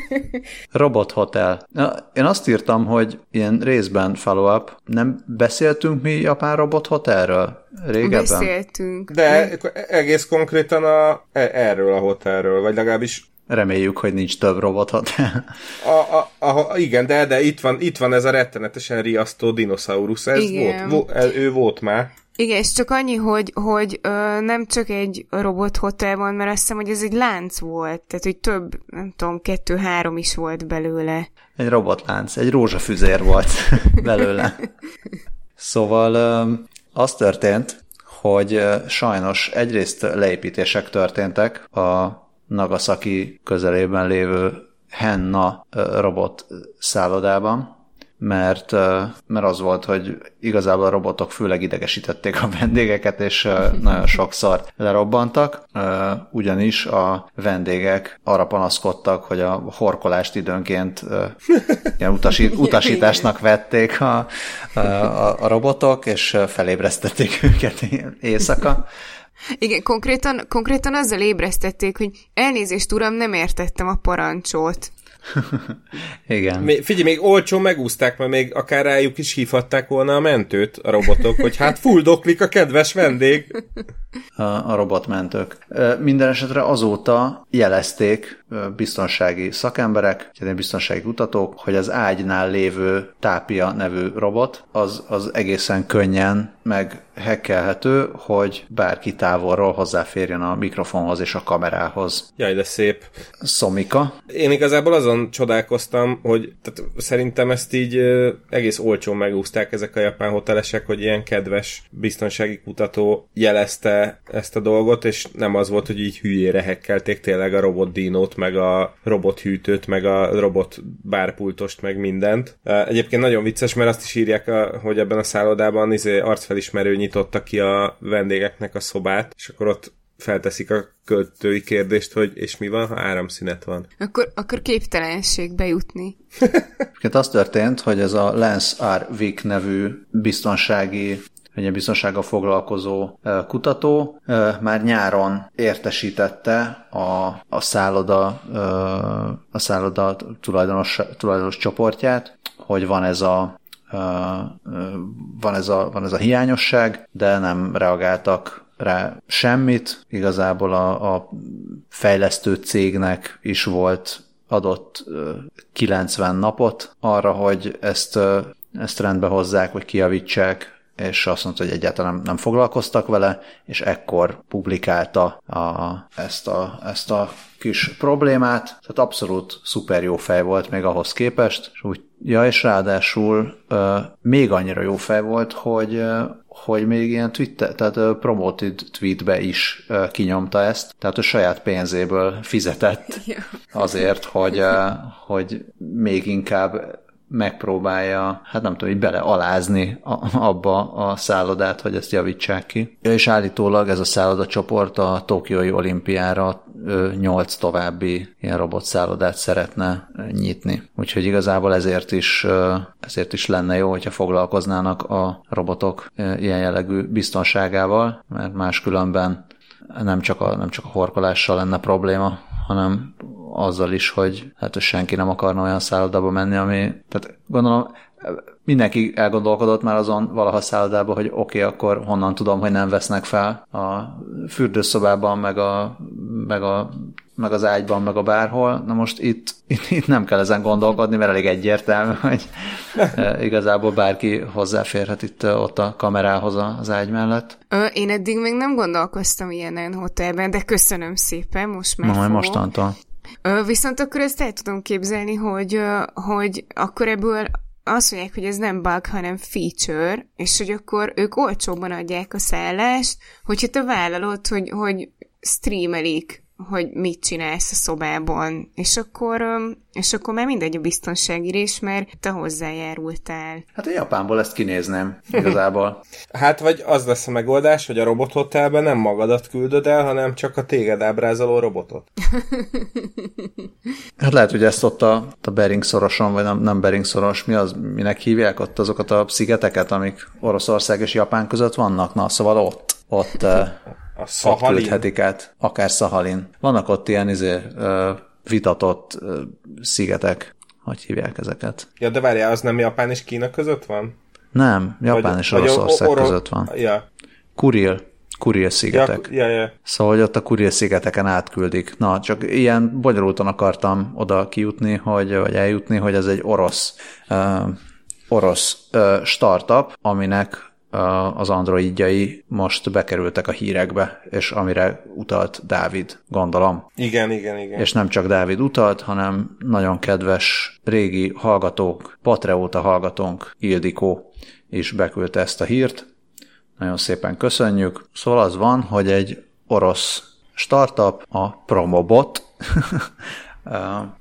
[LAUGHS] Robot Hotel. Na, én azt írtam, hogy ilyen részben follow-up. Nem beszéltünk mi Japán Robot Hotelről régebben? Beszéltünk. De egész konkrétan a, e- erről a hotelről, vagy legalábbis Reméljük, hogy nincs több robothotel. A, a, a, igen, de, de itt van, itt van ez a rettenetesen riasztó dinoszaurusz. Ez igen. volt, vo, ő volt már. Igen, és csak annyi, hogy, hogy ö, nem csak egy robothotel van, mert azt hiszem, hogy ez egy lánc volt, tehát hogy több, nem tudom, kettő-három is volt belőle. Egy robotlánc, egy rózsafüzér volt [LAUGHS] belőle. Szóval ö, az történt, hogy sajnos egyrészt leépítések történtek a Nagasaki közelében lévő Henna robot szállodában, mert, mert az volt, hogy igazából a robotok főleg idegesítették a [LAUGHS] vendégeket, és nagyon sokszor lerobbantak, ugyanis a vendégek arra panaszkodtak, hogy a horkolást időnként ilyen utasít, [LAUGHS] utasításnak vették a, a, a robotok, és felébresztették őket [LAUGHS] éjszaka Igen, konkrétan, konkrétan azzal ébresztették, hogy elnézést, uram, nem értettem a parancsot. [LAUGHS] Igen. Még, figyelj, még olcsó megúzták, mert még akár rájuk is hívhatták volna a mentőt a robotok, hogy hát fulldoklik a kedves vendég. A, a robotmentők. Minden esetre azóta jelezték biztonsági szakemberek, biztonsági kutatók, hogy az ágynál lévő Tápia nevű robot, az, az egészen könnyen meg hekkelhető, hogy bárki távolról hozzáférjen a mikrofonhoz és a kamerához. Jaj, de szép. Szomika. Én igazából azon csodálkoztam, hogy tehát szerintem ezt így egész olcsón megúzták ezek a japán hotelesek, hogy ilyen kedves biztonsági kutató jelezte ezt a dolgot, és nem az volt, hogy így hülyére hekkelték tényleg a robot dinót, meg a robot hűtőt, meg a robot bárpultost, meg mindent. Egyébként nagyon vicces, mert azt is írják, hogy ebben a szállodában izé arcfelismerő nyitotta ki a vendégeknek a szobát, és akkor ott felteszik a költői kérdést, hogy és mi van, ha áramszünet van. Akkor, akkor képtelenség bejutni. Egyébként [LAUGHS] az történt, hogy ez a Lance R. Wick nevű biztonsági egy biztonsággal foglalkozó kutató már nyáron értesítette a, a szálloda, a szálloda tulajdonos, tulajdonos csoportját, hogy van ez a van ez, a, van ez a hiányosság, de nem reagáltak rá semmit. Igazából a, a fejlesztő cégnek is volt adott 90 napot arra, hogy ezt, ezt rendbe hozzák, vagy kiavítsák, és azt mondta, hogy egyáltalán nem foglalkoztak vele, és ekkor publikálta a, ezt, a, ezt a kis problémát, tehát abszolút szuper jó fej volt még ahhoz képest, és úgy, ja, és ráadásul uh, még annyira jó fej volt, hogy uh, hogy még ilyen Twitter, tehát uh, promoted tweetbe is uh, kinyomta ezt, tehát a saját pénzéből fizetett [LAUGHS] azért, hogy, uh, hogy még inkább megpróbálja, hát nem tudom, hogy belealázni abba a szállodát, hogy ezt javítsák ki. És állítólag ez a szállodacsoport a Tokiói olimpiára nyolc további ilyen robotszállodát szeretne nyitni. Úgyhogy igazából ezért is, ezért is lenne jó, hogyha foglalkoznának a robotok ilyen jellegű biztonságával, mert máskülönben nem csak a, nem csak a horkolással lenne probléma, hanem azzal is, hogy hát senki nem akarna olyan szállodába menni, ami, tehát gondolom mindenki elgondolkodott már azon valaha szállodába, hogy oké, okay, akkor honnan tudom, hogy nem vesznek fel a fürdőszobában, meg, a, meg, a, meg az ágyban, meg a bárhol. Na most itt, itt, itt nem kell ezen gondolkodni, mert elég egyértelmű, hogy [LAUGHS] e, igazából bárki hozzáférhet itt e, ott a kamerához az ágy mellett. Ö, én eddig még nem gondolkoztam ilyenen hotelben, de köszönöm szépen, most már Na, mostantól. Viszont akkor ezt el tudom képzelni, hogy, hogy akkor ebből azt mondják, hogy ez nem bug, hanem feature, és hogy akkor ők olcsóbban adják a szállást, hogyha te vállalod, hogy, hogy streamelik hogy mit csinálsz a szobában, és akkor, és akkor már mindegy a biztonsági rés, mert te hozzájárultál. Hát a Japánból ezt kinézném, igazából. [LAUGHS] hát vagy az lesz a megoldás, hogy a robothotelben nem magadat küldöd el, hanem csak a téged ábrázoló robotot. [LAUGHS] hát lehet, hogy ezt ott a, a Bering szoroson, vagy nem, nem Bering szoros, mi az, minek hívják ott azokat a szigeteket, amik Oroszország és Japán között vannak, na szóval ott, ott a Szahalin. küldhetik át, akár Szahalin. Vannak ott ilyen izé, vitatott szigetek, hogy hívják ezeket. Ja, de várjál, az nem Japán és Kína között van? Nem, Japán vagy, és Oroszország oro- között van. Ja. Kuril. Kuril szigetek. Ja, ja, ja. Szóval, hogy ott a Kuril szigeteken átküldik. Na, csak ilyen bonyolultan akartam oda kijutni, hogy, vagy eljutni, hogy ez egy orosz, uh, orosz uh, startup, aminek az androidjai most bekerültek a hírekbe, és amire utalt Dávid, gondolom. Igen, igen, igen. És nem csak Dávid utalt, hanem nagyon kedves régi hallgatók, Patreóta hallgatónk Ildikó is beküldte ezt a hírt. Nagyon szépen köszönjük. Szóval az van, hogy egy orosz startup, a Promobot, [LAUGHS]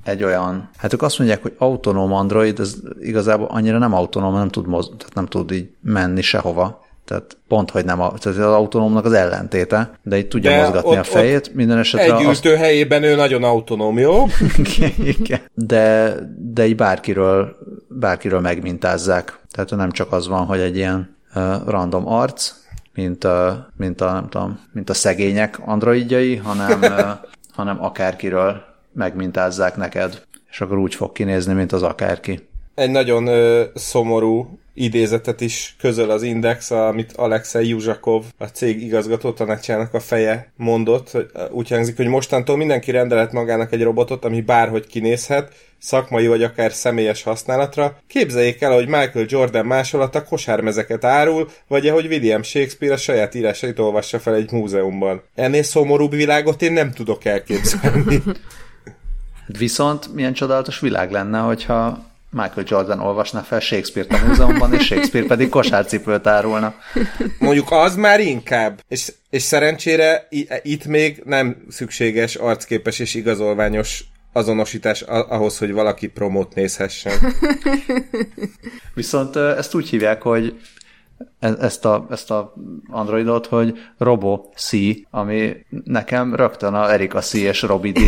egy olyan, hát ők azt mondják, hogy autonóm Android, ez igazából annyira nem autonóm, nem tud, moz, tehát nem tud így menni sehova. Tehát pont, hogy nem, a, tehát az autonómnak az ellentéte, de így tudja de mozgatni ott, a fejét. Minden esetre egy azt... helyében ő nagyon autonóm, jó? [LAUGHS] Igen. De, de így bárkiről, bárkiről megmintázzák. Tehát nem csak az van, hogy egy ilyen uh, random arc, mint a, mint a, nem tudom, mint a szegények androidjai, hanem, [LAUGHS] hanem akárkiről megmintázzák neked, és akkor úgy fog kinézni, mint az akárki. Egy nagyon ö, szomorú idézetet is közöl az Index, amit Alexei Juzsakov, a cég igazgató tanácsának a feje mondott. Hogy úgy hangzik, hogy mostantól mindenki rendelet magának egy robotot, ami bárhogy kinézhet, szakmai vagy akár személyes használatra. Képzeljék el, hogy Michael Jordan másolata kosármezeket árul, vagy ahogy William Shakespeare a saját írásait olvassa fel egy múzeumban. Ennél szomorúbb világot én nem tudok elképzelni. [LAUGHS] Viszont milyen csodálatos világ lenne, hogyha Michael Jordan olvasna fel Shakespeare-t a múzeumban, és Shakespeare pedig kosárcipőt árulna. Mondjuk az már inkább. És, és szerencsére itt még nem szükséges arcképes és igazolványos azonosítás ahhoz, hogy valaki promót nézhessen. Viszont ezt úgy hívják, hogy e-, ezt a, ezt a androidot, hogy Robo C, ami nekem rögtön a Erika C és Robi D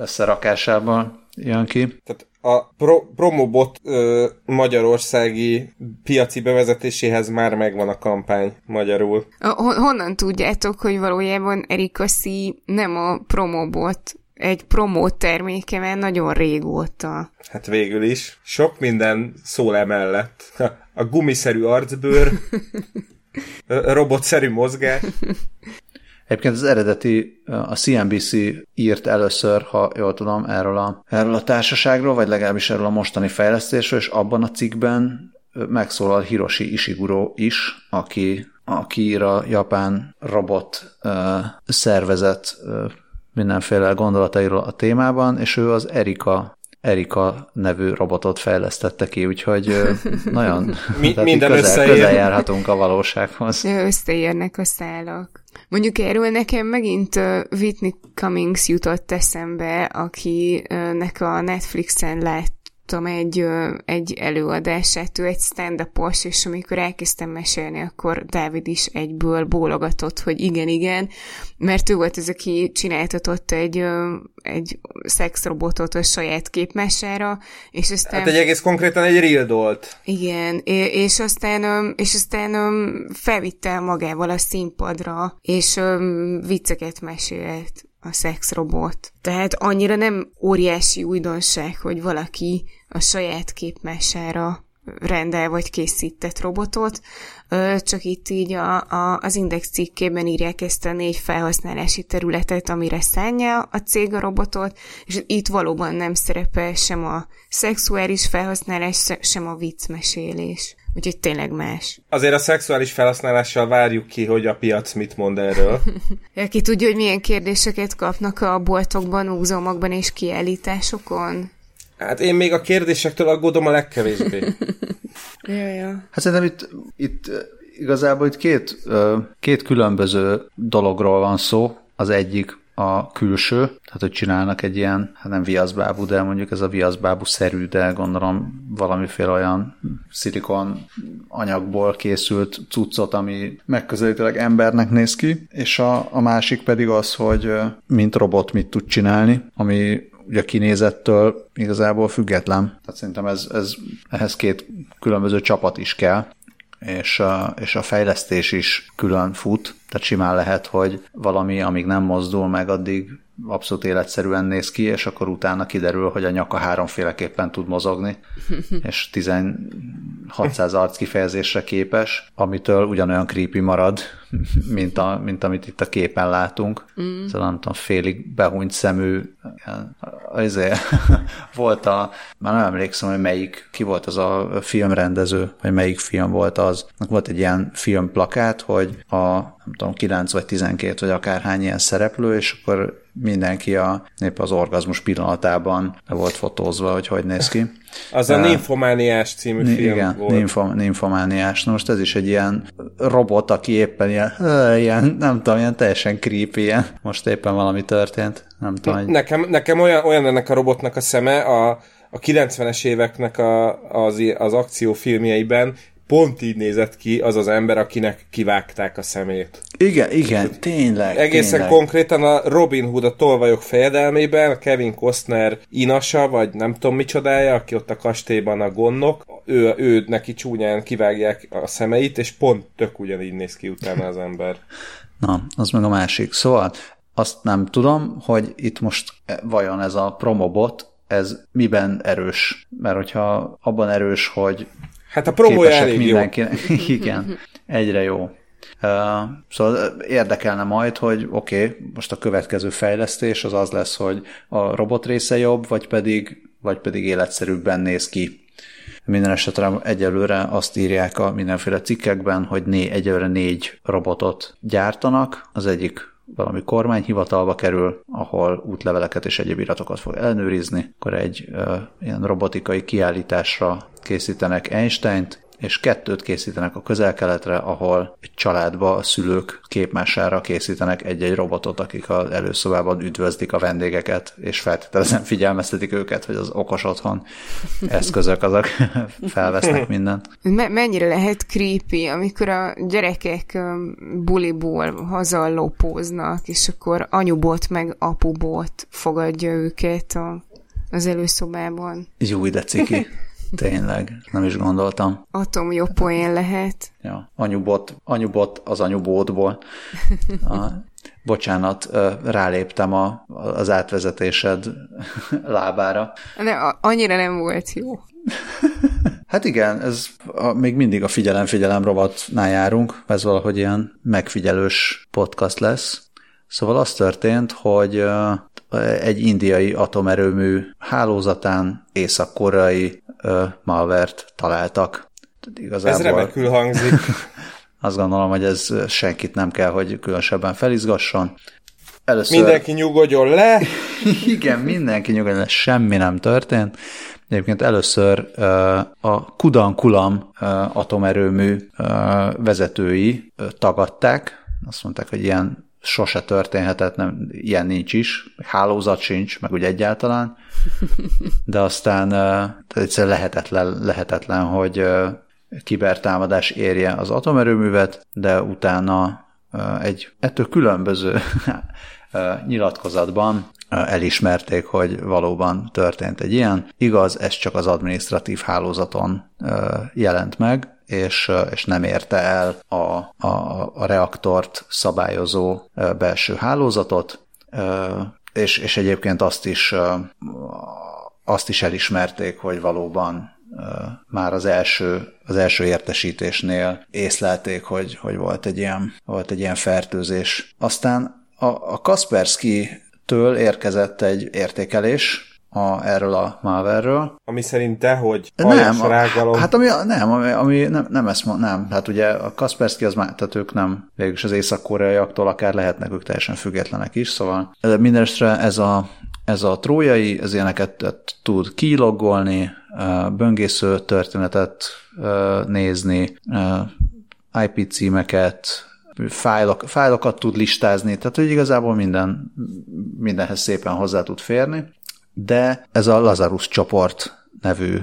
összerakásában jön ki. Tehát a pro, Promobot ö, magyarországi piaci bevezetéséhez már megvan a kampány magyarul. A, honnan tudjátok, hogy valójában Erika C nem a Promobot egy promó terméke, mert nagyon régóta. Hát végül is. Sok minden szól emellett. A gumiszerű arcbőr, [LAUGHS] robotszerű mozgás. Egyébként az eredeti, a CNBC írt először, ha jól tudom, erről a, erről a társaságról, vagy legalábbis erről a mostani fejlesztésről, és abban a cikkben megszólal Hiroshi Ishiguro is, aki, aki ír a japán robot uh, szervezet uh, mindenféle gondolatairól a témában, és ő az Erika Erika nevű robotot fejlesztette ki, úgyhogy [LAUGHS] nagyon Mi, minden közel, közel járhatunk a valósághoz. Összeérnek a szálak. Mondjuk erről nekem megint Whitney Cummings jutott eszembe, akinek a Netflixen lát láttam egy, egy előadását, ő egy stand és amikor elkezdtem mesélni, akkor Dávid is egyből bólogatott, hogy igen, igen, mert ő volt az, aki csináltatott egy, egy szexrobotot a saját képmesára, és aztán... Hát egy egész konkrétan egy real dolt. Igen, és aztán, és aztán felvitte magával a színpadra, és vicceket mesélt a szexrobot. Tehát annyira nem óriási újdonság, hogy valaki a saját képmására rendel vagy készített robotot, csak itt így a, a, az Index cikkében írják ezt a négy felhasználási területet, amire szánja a cég a robotot, és itt valóban nem szerepel sem a szexuális felhasználás, sem a viccmesélés. Úgyhogy tényleg más. Azért a szexuális felhasználással várjuk ki, hogy a piac mit mond erről. [LAUGHS] Ki tudja, hogy milyen kérdéseket kapnak a boltokban, múzeumokban és kiállításokon? Hát én még a kérdésektől aggódom a legkevésbé. [LAUGHS] ja, ja. Hát szerintem itt, itt igazából itt két, két különböző dologról van szó. Az egyik a külső, tehát hogy csinálnak egy ilyen, hát nem viaszbábú, de mondjuk ez a viaszbábú szerű, de gondolom valamiféle olyan szilikon anyagból készült cuccot, ami megközelítőleg embernek néz ki, és a, a másik pedig az, hogy mint robot mit tud csinálni, ami ugye kinézettől igazából független. Tehát szerintem ez, ez, ehhez két különböző csapat is kell, és a, és a fejlesztés is külön fut, tehát simán lehet, hogy valami, amíg nem mozdul meg, addig abszolút életszerűen néz ki, és akkor utána kiderül, hogy a nyaka háromféleképpen tud mozogni, [LAUGHS] és 1600 arc kifejezésre képes, amitől ugyanolyan creepy marad, mint, a, mint amit itt a képen látunk. Mm. Szóval nem tudom, félig behúnyt szemű, azért [LAUGHS] volt a, már nem emlékszem, hogy melyik, ki volt az a filmrendező, vagy melyik film volt az. Volt egy ilyen filmplakát, hogy a nem tudom, 9 vagy 12 vagy akárhány ilyen szereplő, és akkor mindenki a, épp az orgazmus pillanatában volt fotózva, hogy hogy néz ki. Az a uh, Nymphomániás című n- film igen, volt. Nympho, Nymphomániás. Na most ez is egy ilyen robot, aki éppen ilyen, ilyen nem tudom, ilyen teljesen creepy, ilyen. most éppen valami történt. Nem tudom, hogy... Nekem, nekem olyan, olyan ennek a robotnak a szeme, a, a 90-es éveknek a, az, az akciófilmjeiben pont így nézett ki az az ember, akinek kivágták a szemét. Igen, igen, tényleg. Egészen tényleg. konkrétan a Robin Hood a tolvajok fejedelmében, Kevin Costner inasa, vagy nem tudom micsodája, aki ott a kastélyban a gondnok, ő, ő neki csúnyán kivágják a szemeit, és pont tök ugyanígy néz ki utána az ember. [LAUGHS] Na, az meg a másik. Szóval azt nem tudom, hogy itt most vajon ez a promobot, ez miben erős. Mert hogyha abban erős, hogy Hát a promója elég mindenki... jó. [LAUGHS] Igen, egyre jó. Uh, szóval érdekelne majd, hogy oké, okay, most a következő fejlesztés az az lesz, hogy a robot része jobb, vagy pedig, vagy pedig életszerűbben néz ki. Minden esetre egyelőre azt írják a mindenféle cikkekben, hogy né, egyelőre négy robotot gyártanak. Az egyik valami kormányhivatalba kerül, ahol útleveleket és egyéb iratokat fog ellenőrizni, akkor egy uh, ilyen robotikai kiállításra készítenek Einsteint, és kettőt készítenek a közel-keletre, ahol egy családba a szülők képmására készítenek egy-egy robotot, akik az előszobában üdvözlik a vendégeket, és feltételezem figyelmeztetik őket, hogy az okos otthon eszközök azok [LAUGHS] felvesznek mindent. mennyire lehet creepy, amikor a gyerekek buliból hazalopóznak, és akkor anyubot meg apubot fogadja őket a, az előszobában. Jó, de ciki. [LAUGHS] Tényleg, nem is gondoltam. Atom jobb poén lehet. Ja, anyubot, anyubot az anyubótból. A, bocsánat, ráléptem a, az átvezetésed [LAUGHS] lábára. De annyira nem volt jó. [LAUGHS] Hát igen, ez a, még mindig a figyelem-figyelem rovatnál járunk, ez valahogy ilyen megfigyelős podcast lesz. Szóval az történt, hogy egy indiai atomerőmű hálózatán észak-koreai malvert találtak. Igazából... Ez remekül hangzik. [LAUGHS] Azt gondolom, hogy ez senkit nem kell, hogy különösebben felizgasson. Először... Mindenki nyugodjon le! [LAUGHS] Igen, mindenki nyugodjon le, semmi nem történt. Egyébként először a Kudan-Kulam atomerőmű vezetői tagadták, azt mondták, hogy ilyen sose történhetett, nem, ilyen nincs is, hálózat sincs, meg úgy egyáltalán, [LAUGHS] de aztán egyszerűen lehetetlen, lehetetlen, hogy kibertámadás érje az atomerőművet, de utána egy ettől különböző [LAUGHS] nyilatkozatban elismerték, hogy valóban történt egy ilyen. Igaz, ez csak az administratív hálózaton jelent meg, és, és nem érte el a, a, a reaktort szabályozó belső hálózatot, és, és egyébként azt is, azt is elismerték, hogy valóban már az első, az első értesítésnél észlelték, hogy, hogy volt, egy ilyen, volt egy ilyen fertőzés. Aztán a, a Kaspersky-től érkezett egy értékelés, a, erről a malware Ami szerint te, hogy nem, a, hát ami, nem, ami, ami nem, nem ezt mond, nem. Hát ugye a Kaspersky az már, tehát ők nem, végülis az észak-koreaiaktól akár lehetnek ők teljesen függetlenek is, szóval mindenestre ez a, ez a trójai, ez ilyeneket tud kilogolni, böngésző történetet nézni, IP címeket, fájlok, fájlokat tud listázni, tehát hogy igazából minden, mindenhez szépen hozzá tud férni de ez a Lazarus csoport nevű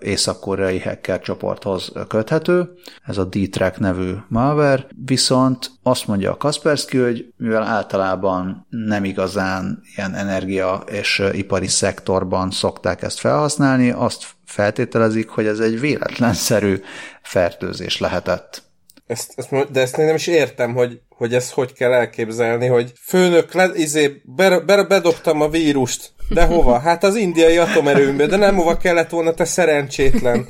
észak-koreai hacker csoporthoz köthető, ez a D-Track nevű malware, viszont azt mondja a Kaspersky, hogy mivel általában nem igazán ilyen energia és ipari szektorban szokták ezt felhasználni, azt feltételezik, hogy ez egy véletlenszerű fertőzés lehetett. Ezt, ezt, de ezt nem is értem, hogy, hogy ezt hogy kell elképzelni, hogy főnök, le, izé, be, be, bedobtam a vírust, de hova? Hát az indiai atomerőmbe, de nem hova kellett volna, te szerencsétlen.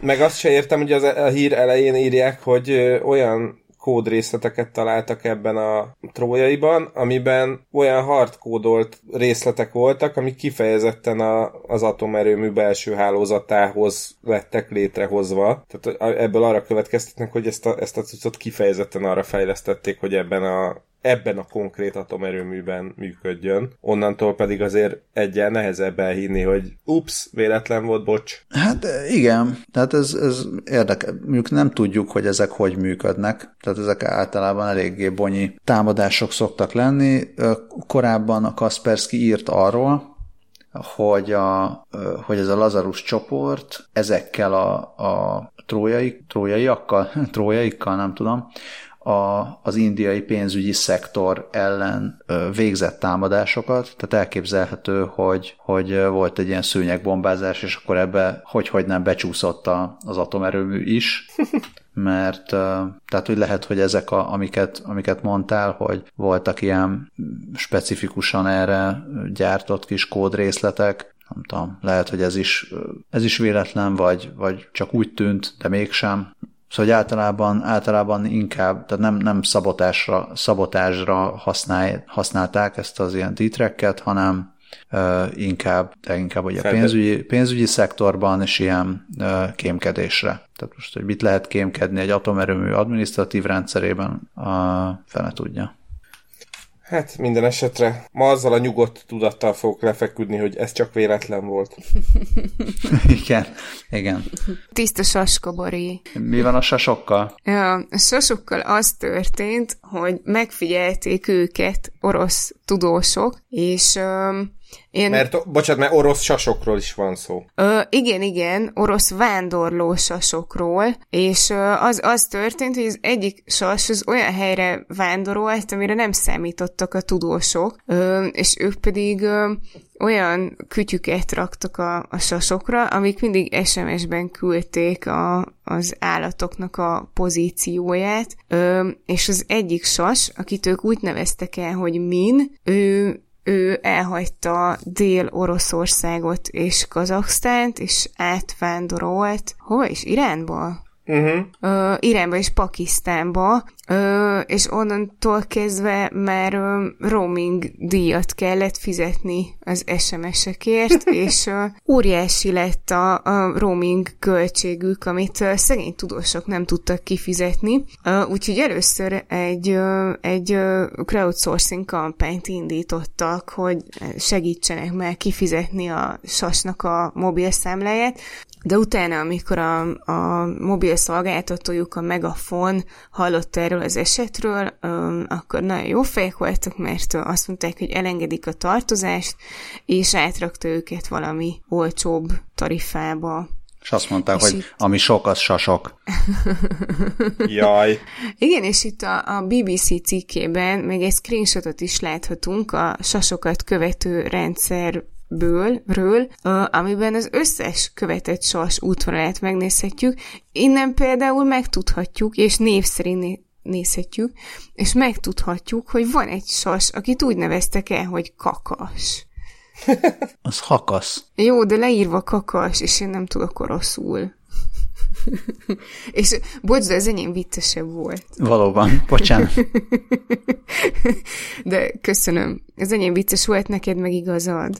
Meg azt se értem, hogy az a hír elején írják, hogy olyan kódrészleteket találtak ebben a trójaiban, amiben olyan hardkódolt részletek voltak, amik kifejezetten a, az atomerőmű belső hálózatához lettek létrehozva. Tehát ebből arra következtetnek, hogy ezt a, ezt a cuccot kifejezetten arra fejlesztették, hogy ebben a ebben a konkrét atomerőműben működjön. Onnantól pedig azért egyen nehezebb elhinni, hogy ups, véletlen volt, bocs. Hát igen, tehát ez, ez érdekel. Mondjuk nem tudjuk, hogy ezek hogy működnek, tehát ezek általában eléggé bonyi támadások szoktak lenni. Korábban a Kaspersky írt arról, hogy, a, hogy ez a Lazarus csoport ezekkel a, a trójai, trójaiakkal, [LAUGHS] trójaikkal, nem tudom, a, az indiai pénzügyi szektor ellen végzett támadásokat, tehát elképzelhető, hogy, hogy volt egy ilyen szőnyegbombázás, és akkor ebbe hogy-hogy nem becsúszott a, az atomerőmű is, [LAUGHS] mert tehát hogy lehet, hogy ezek, a, amiket, amiket mondtál, hogy voltak ilyen specifikusan erre gyártott kis kódrészletek, nem tudom, lehet, hogy ez is, ez is véletlen, vagy, vagy csak úgy tűnt, de mégsem. Szóval hogy általában, általában inkább, tehát nem, nem szabotásra, szabotásra használ, használták ezt az ilyen titrekket, hanem uh, inkább, de inkább ugye a pénzügyi, pénzügyi szektorban és ilyen uh, kémkedésre. Tehát most, hogy mit lehet kémkedni egy atomerőmű adminisztratív rendszerében, uh, fene tudja. Hát minden esetre ma azzal a nyugodt tudattal fogok lefeküdni, hogy ez csak véletlen volt. [LAUGHS] igen, igen. Tiszta saskabori. Mi van a sasokkal? Ja, a sasokkal az történt, hogy megfigyelték őket orosz tudósok, és um, én... Mert, bocsánat, mert orosz sasokról is van szó. Ö, igen, igen, orosz vándorló sasokról, és ö, az, az történt, hogy az egyik sas az olyan helyre vándorolt, amire nem számítottak a tudósok, ö, és ők pedig ö, olyan kütyüket raktak a, a sasokra, amik mindig SMS-ben küldték a, az állatoknak a pozícióját, ö, és az egyik sas, akit ők úgy neveztek el, hogy Min, ő ő elhagyta Dél-Oroszországot és Kazaksztánt, és átvándorolt, hova is? Iránba? Uh-huh. uh, Iránba és Pakisztánba, uh, és onnantól kezdve már uh, roaming díjat kellett fizetni az SMS-ekért, [LAUGHS] és uh, óriási lett a, a roaming költségük, amit uh, szegény tudósok nem tudtak kifizetni, uh, úgyhogy először egy, uh, egy uh, crowdsourcing kampányt indítottak, hogy segítsenek már kifizetni a sasnak a mobil számláját, de utána, amikor a, a mobil szolgáltatójuk, a Megafon hallott erről az esetről, um, akkor nagyon jó fejek voltak, mert azt mondták, hogy elengedik a tartozást, és átrakta őket valami olcsóbb tarifába. És azt mondták, és hogy itt... ami sok, az sasok. [LAUGHS] Jaj. Igen, és itt a, a BBC cikkében még egy screenshotot is láthatunk a sasokat követő rendszer ből, ről, amiben az összes követett sas útvonalát megnézhetjük. Innen például megtudhatjuk, és név szerint nézhetjük, és megtudhatjuk, hogy van egy sas, akit úgy neveztek el, hogy kakas. [LAUGHS] az hakasz. Jó, de leírva kakas, és én nem tudok oroszul. És bocs, de az enyém viccesebb volt. Valóban, bocsánat. de köszönöm. Az enyém vicces volt, neked meg igazad.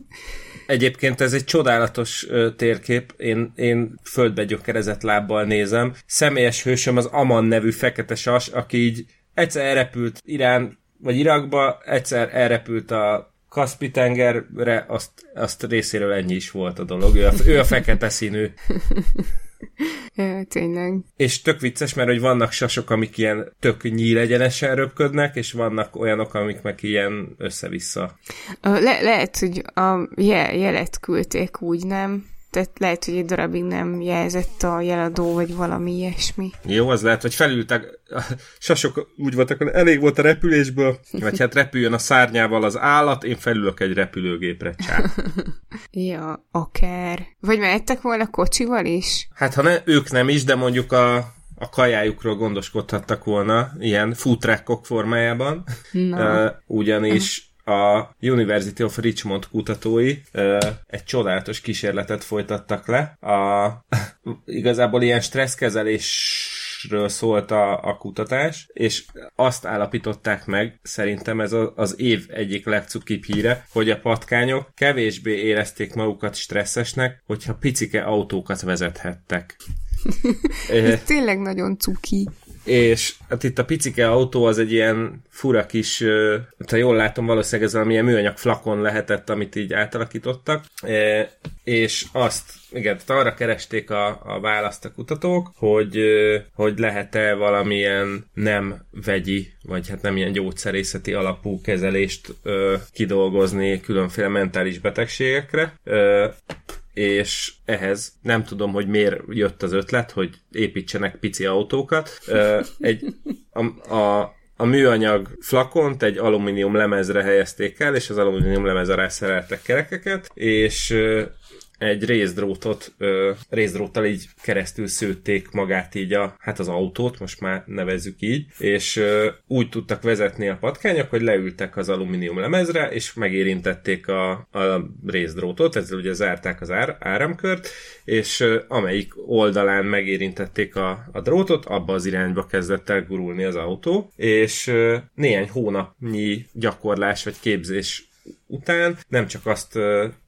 Egyébként ez egy csodálatos ö, térkép, én, én földbe gyökerezett lábbal nézem. Személyes hősöm az Aman nevű fekete sas, aki így egyszer elrepült Irán, vagy Irakba, egyszer elrepült a Kaspi-tengerre, azt, azt részéről ennyi is volt a dolog. Ő a, ő a fekete színű. [LAUGHS] Ja, tényleg. És tök vicces, mert hogy vannak sasok, amik ilyen tök nyílegyenesen röpködnek, és vannak olyanok, amik meg ilyen össze-vissza. Le- lehet, hogy a je- jelet küldték úgy, nem? Tehát lehet, hogy egy darabig nem jelzett a jeladó, vagy valami ilyesmi. Jó, az lehet, hogy felültek, [LAUGHS] sasok úgy voltak, hogy elég volt a repülésből, vagy hát repüljön a szárnyával az állat, én felülök egy repülőgépre, csá. [LAUGHS] ja, akár. Vagy mehettek volna kocsival is? Hát ha ne, ők nem is, de mondjuk a, a kajájukról gondoskodhattak volna, ilyen futrákkok formájában. Uh, ugyanis a University of Richmond kutatói egy csodálatos kísérletet folytattak le. A, [LAUGHS] igazából ilyen stresszkezelésről szólt a, a kutatás, és azt állapították meg, szerintem ez a, az év egyik legcukibb híre, hogy a patkányok kevésbé érezték magukat stresszesnek, hogyha picike autókat vezethettek. [LAUGHS] ez tényleg nagyon cuki és hát itt a picike autó az egy ilyen fura kis, ha jól látom, valószínűleg ez valamilyen műanyag flakon lehetett, amit így átalakítottak, és azt igen, tehát arra keresték a, a választ a kutatók, hogy, hogy lehet-e valamilyen nem vegyi, vagy hát nem ilyen gyógyszerészeti alapú kezelést ö, kidolgozni különféle mentális betegségekre. És ehhez nem tudom, hogy miért jött az ötlet, hogy építsenek pici autókat. Egy, a, a, a műanyag flakont egy alumínium lemezre helyezték el, és az alumínium lemezre rászereltek kerekeket, és egy részdrótot, ö, részdróttal így keresztül szőtték magát így a, hát az autót, most már nevezzük így, és ö, úgy tudtak vezetni a patkányok, hogy leültek az alumínium lemezre, és megérintették a, a részdrótot, ezzel ugye zárták az ár, áramkört, és ö, amelyik oldalán megérintették a, a drótot, abba az irányba kezdett el gurulni az autó, és ö, néhány hónapnyi gyakorlás vagy képzés után nem csak azt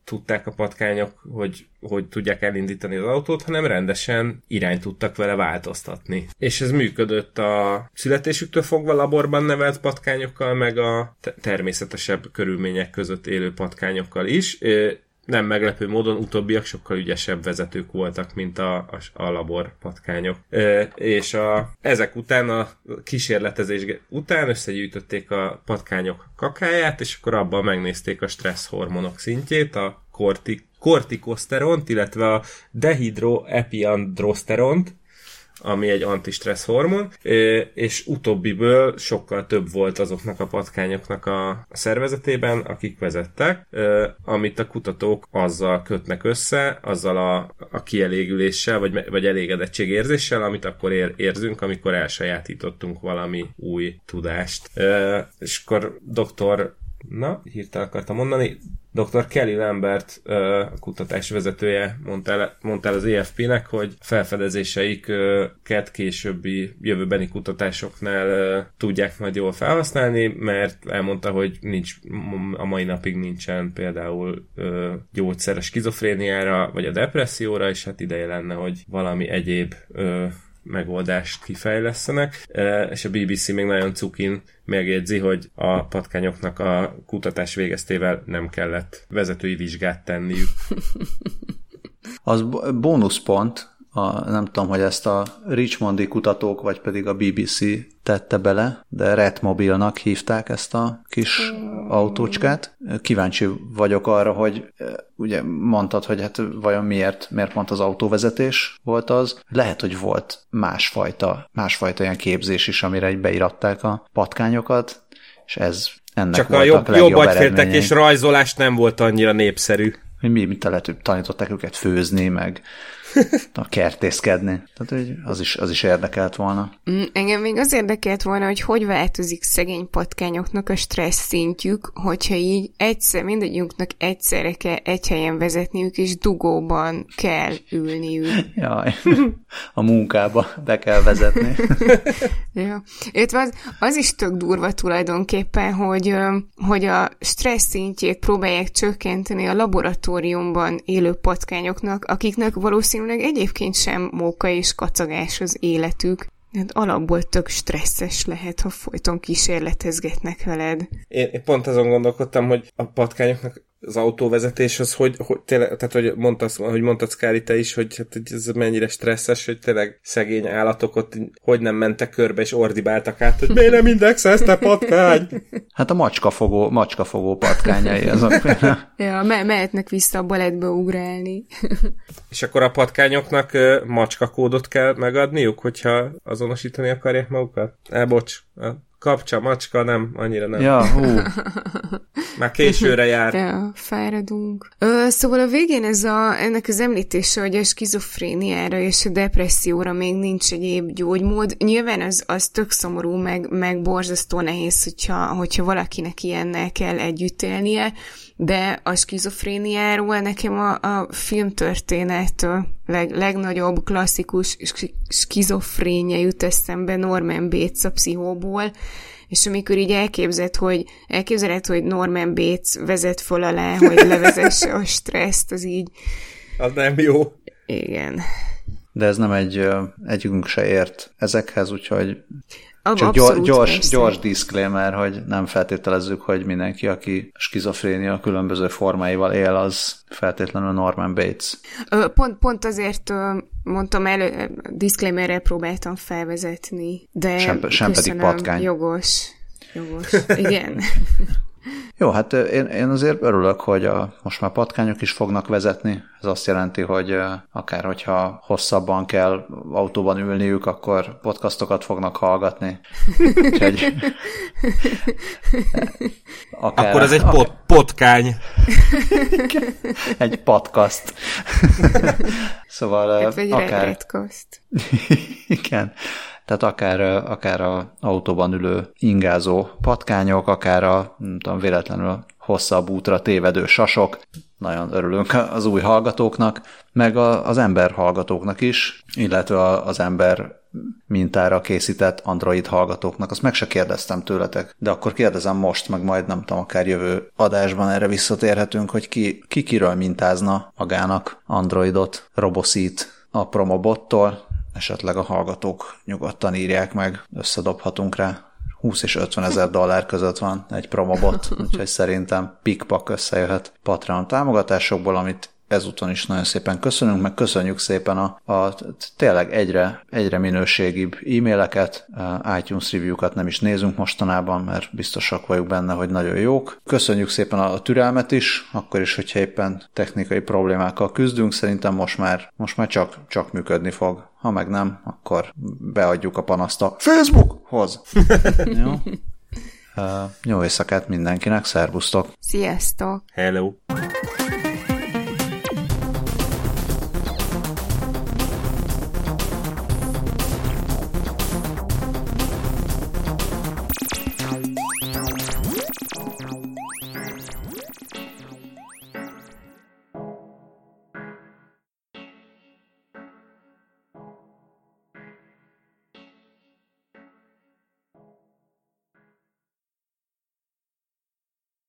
tudták a patkányok, hogy, hogy tudják elindítani az autót, hanem rendesen irányt tudtak vele változtatni. És ez működött a születésüktől fogva laborban nevelt patkányokkal, meg a természetesebb körülmények között élő patkányokkal is nem meglepő módon utóbbiak sokkal ügyesebb vezetők voltak, mint a, a, a labor patkányok. E, és a, ezek után, a kísérletezés után összegyűjtötték a patkányok kakáját, és akkor abban megnézték a stressz hormonok szintjét, a kortik, kortikoszteront, illetve a dehidroepiandroszteront, ami egy antistressz hormon, és utóbbiből sokkal több volt azoknak a patkányoknak a szervezetében, akik vezettek, amit a kutatók azzal kötnek össze, azzal a, a kielégüléssel, vagy, vagy elégedettségérzéssel, amit akkor ér, érzünk, amikor elsajátítottunk valami új tudást. És akkor doktor na, hirtelen akartam mondani, Dr. Kelly Lambert a kutatás vezetője mondta el, mondta el az EFP-nek, hogy felfedezéseiket későbbi jövőbeni kutatásoknál tudják majd jól felhasználni, mert elmondta, hogy nincs, a mai napig nincsen például gyógyszeres skizofréniára, vagy a depresszióra, és hát ideje lenne, hogy valami egyéb megoldást kifejlesztenek, és a BBC még nagyon cukin megjegyzi, hogy a patkányoknak a kutatás végeztével nem kellett vezetői vizsgát tenniük. [LAUGHS] Az bónuszpont, a, nem tudom, hogy ezt a Richmondi kutatók, vagy pedig a BBC tette bele, de Retmobilnak hívták ezt a kis autócskát. Kíváncsi vagyok arra, hogy ugye mondtad, hogy hát vajon miért, miért pont az autóvezetés volt az. Lehet, hogy volt másfajta, másfajta ilyen képzés is, amire egy beiratták a patkányokat, és ez ennek Csak a jobb, jobb agyféltek és rajzolás nem volt annyira népszerű. Mi, mint lehet, tanították őket főzni, meg a kertészkedni. Tehát hogy az is, az is érdekelt volna. Mm, engem még az érdekelt volna, hogy hogy változik szegény patkányoknak a stressz szintjük, hogyha így egyszer, mindegyünknek egyszerre kell egy helyen vezetniük, és dugóban kell ülniük. [LAUGHS] Jaj, a munkába be kell vezetni. [LAUGHS] ja. Illetve az, az is tök durva tulajdonképpen, hogy, hogy a stressz szintjét próbálják csökkenteni a laboratóriumban élő patkányoknak, akiknek valószínűleg valószínűleg egyébként sem móka és kacagás az életük. Hát alapból tök stresszes lehet, ha folyton kísérletezgetnek veled. Én, én pont azon gondolkodtam, hogy a patkányoknak az autóvezetés az, hogy, hogy tényleg, tehát hogy mondtad, hogy mondtad Szkári te is, hogy hát, ez mennyire stresszes, hogy tényleg szegény állatok ott hogy nem mentek körbe és ordibáltak át, hogy miért nem indexelsz patkány? Hát a macskafogó, macskafogó patkányai azok. ja, me- mehetnek vissza a baletbe ugrálni. és akkor a patkányoknak macskakódot kell megadniuk, hogyha azonosítani akarják magukat? Eh, bocs, kapcsa, macska, nem, annyira nem. Ja, hú. [LAUGHS] Már későre jár. Ja, fáradunk. Ö, szóval a végén ez a, ennek az említése, hogy a skizofréniára és a depresszióra még nincs egyéb gyógymód. Nyilván az, az tök szomorú, meg, meg borzasztó nehéz, hogyha, hogyha valakinek ilyennel kell együtt élnie, de a skizofréniáról nekem a, a filmtörténet leg, legnagyobb klasszikus skizofrénia jut eszembe Norman Bates a pszichóból, és amikor így elképzeld, hogy elképzeled, hogy Norman Bates vezet föl alá, hogy [LAUGHS] levezesse a stresszt, az így... Az nem jó. Igen. de ez nem egy, egyikünk se ért ezekhez, úgyhogy csak gyors, gyors, gyors disclaimer, hogy nem feltételezzük, hogy mindenki, aki skizofrénia különböző formáival él, az feltétlenül Norman Bates. Pont, pont azért mondtam el, disclaimerrel próbáltam felvezetni, de sem, sem pedig patkány. Jogos. Jogos. [LAUGHS] Igen. Jó, hát én, én azért örülök, hogy a, most már patkányok is fognak vezetni. Ez azt jelenti, hogy akár hogyha hosszabban kell autóban ülniük, akkor podcastokat fognak hallgatni. Úgyhogy, [LAUGHS] akár, akkor ez egy pot, potkány. egy podcast. [LAUGHS] szóval hát, akár... [LAUGHS] Igen. Tehát akár, akár a autóban ülő ingázó patkányok, akár a nem tudom, véletlenül hosszabb útra tévedő sasok. Nagyon örülünk az új hallgatóknak, meg a, az ember hallgatóknak is, illetve az ember mintára készített Android hallgatóknak. Azt meg se kérdeztem tőletek, de akkor kérdezem most, meg majd nem tudom, akár jövő adásban erre visszatérhetünk, hogy ki, ki kiről mintázna magának Androidot, Roboszít a promobottól, esetleg a hallgatók nyugodtan írják meg, összedobhatunk rá. 20 és 50 ezer dollár között van egy promobot, [LAUGHS] úgyhogy szerintem pikpak összejöhet Patreon támogatásokból, amit ezúton is nagyon szépen köszönünk, meg köszönjük szépen a, a tényleg egyre, egyre minőségibb e-maileket, iTunes review-kat nem is nézünk mostanában, mert biztosak vagyunk benne, hogy nagyon jók. Köszönjük szépen a, a türelmet is, akkor is, hogyha éppen technikai problémákkal küzdünk, szerintem most már, most már csak, csak működni fog. Ha meg nem, akkor beadjuk a panaszt a Facebookhoz. [LAUGHS] jó? Uh, jó éjszakát mindenkinek, szervusztok! Sziasztok! Hello!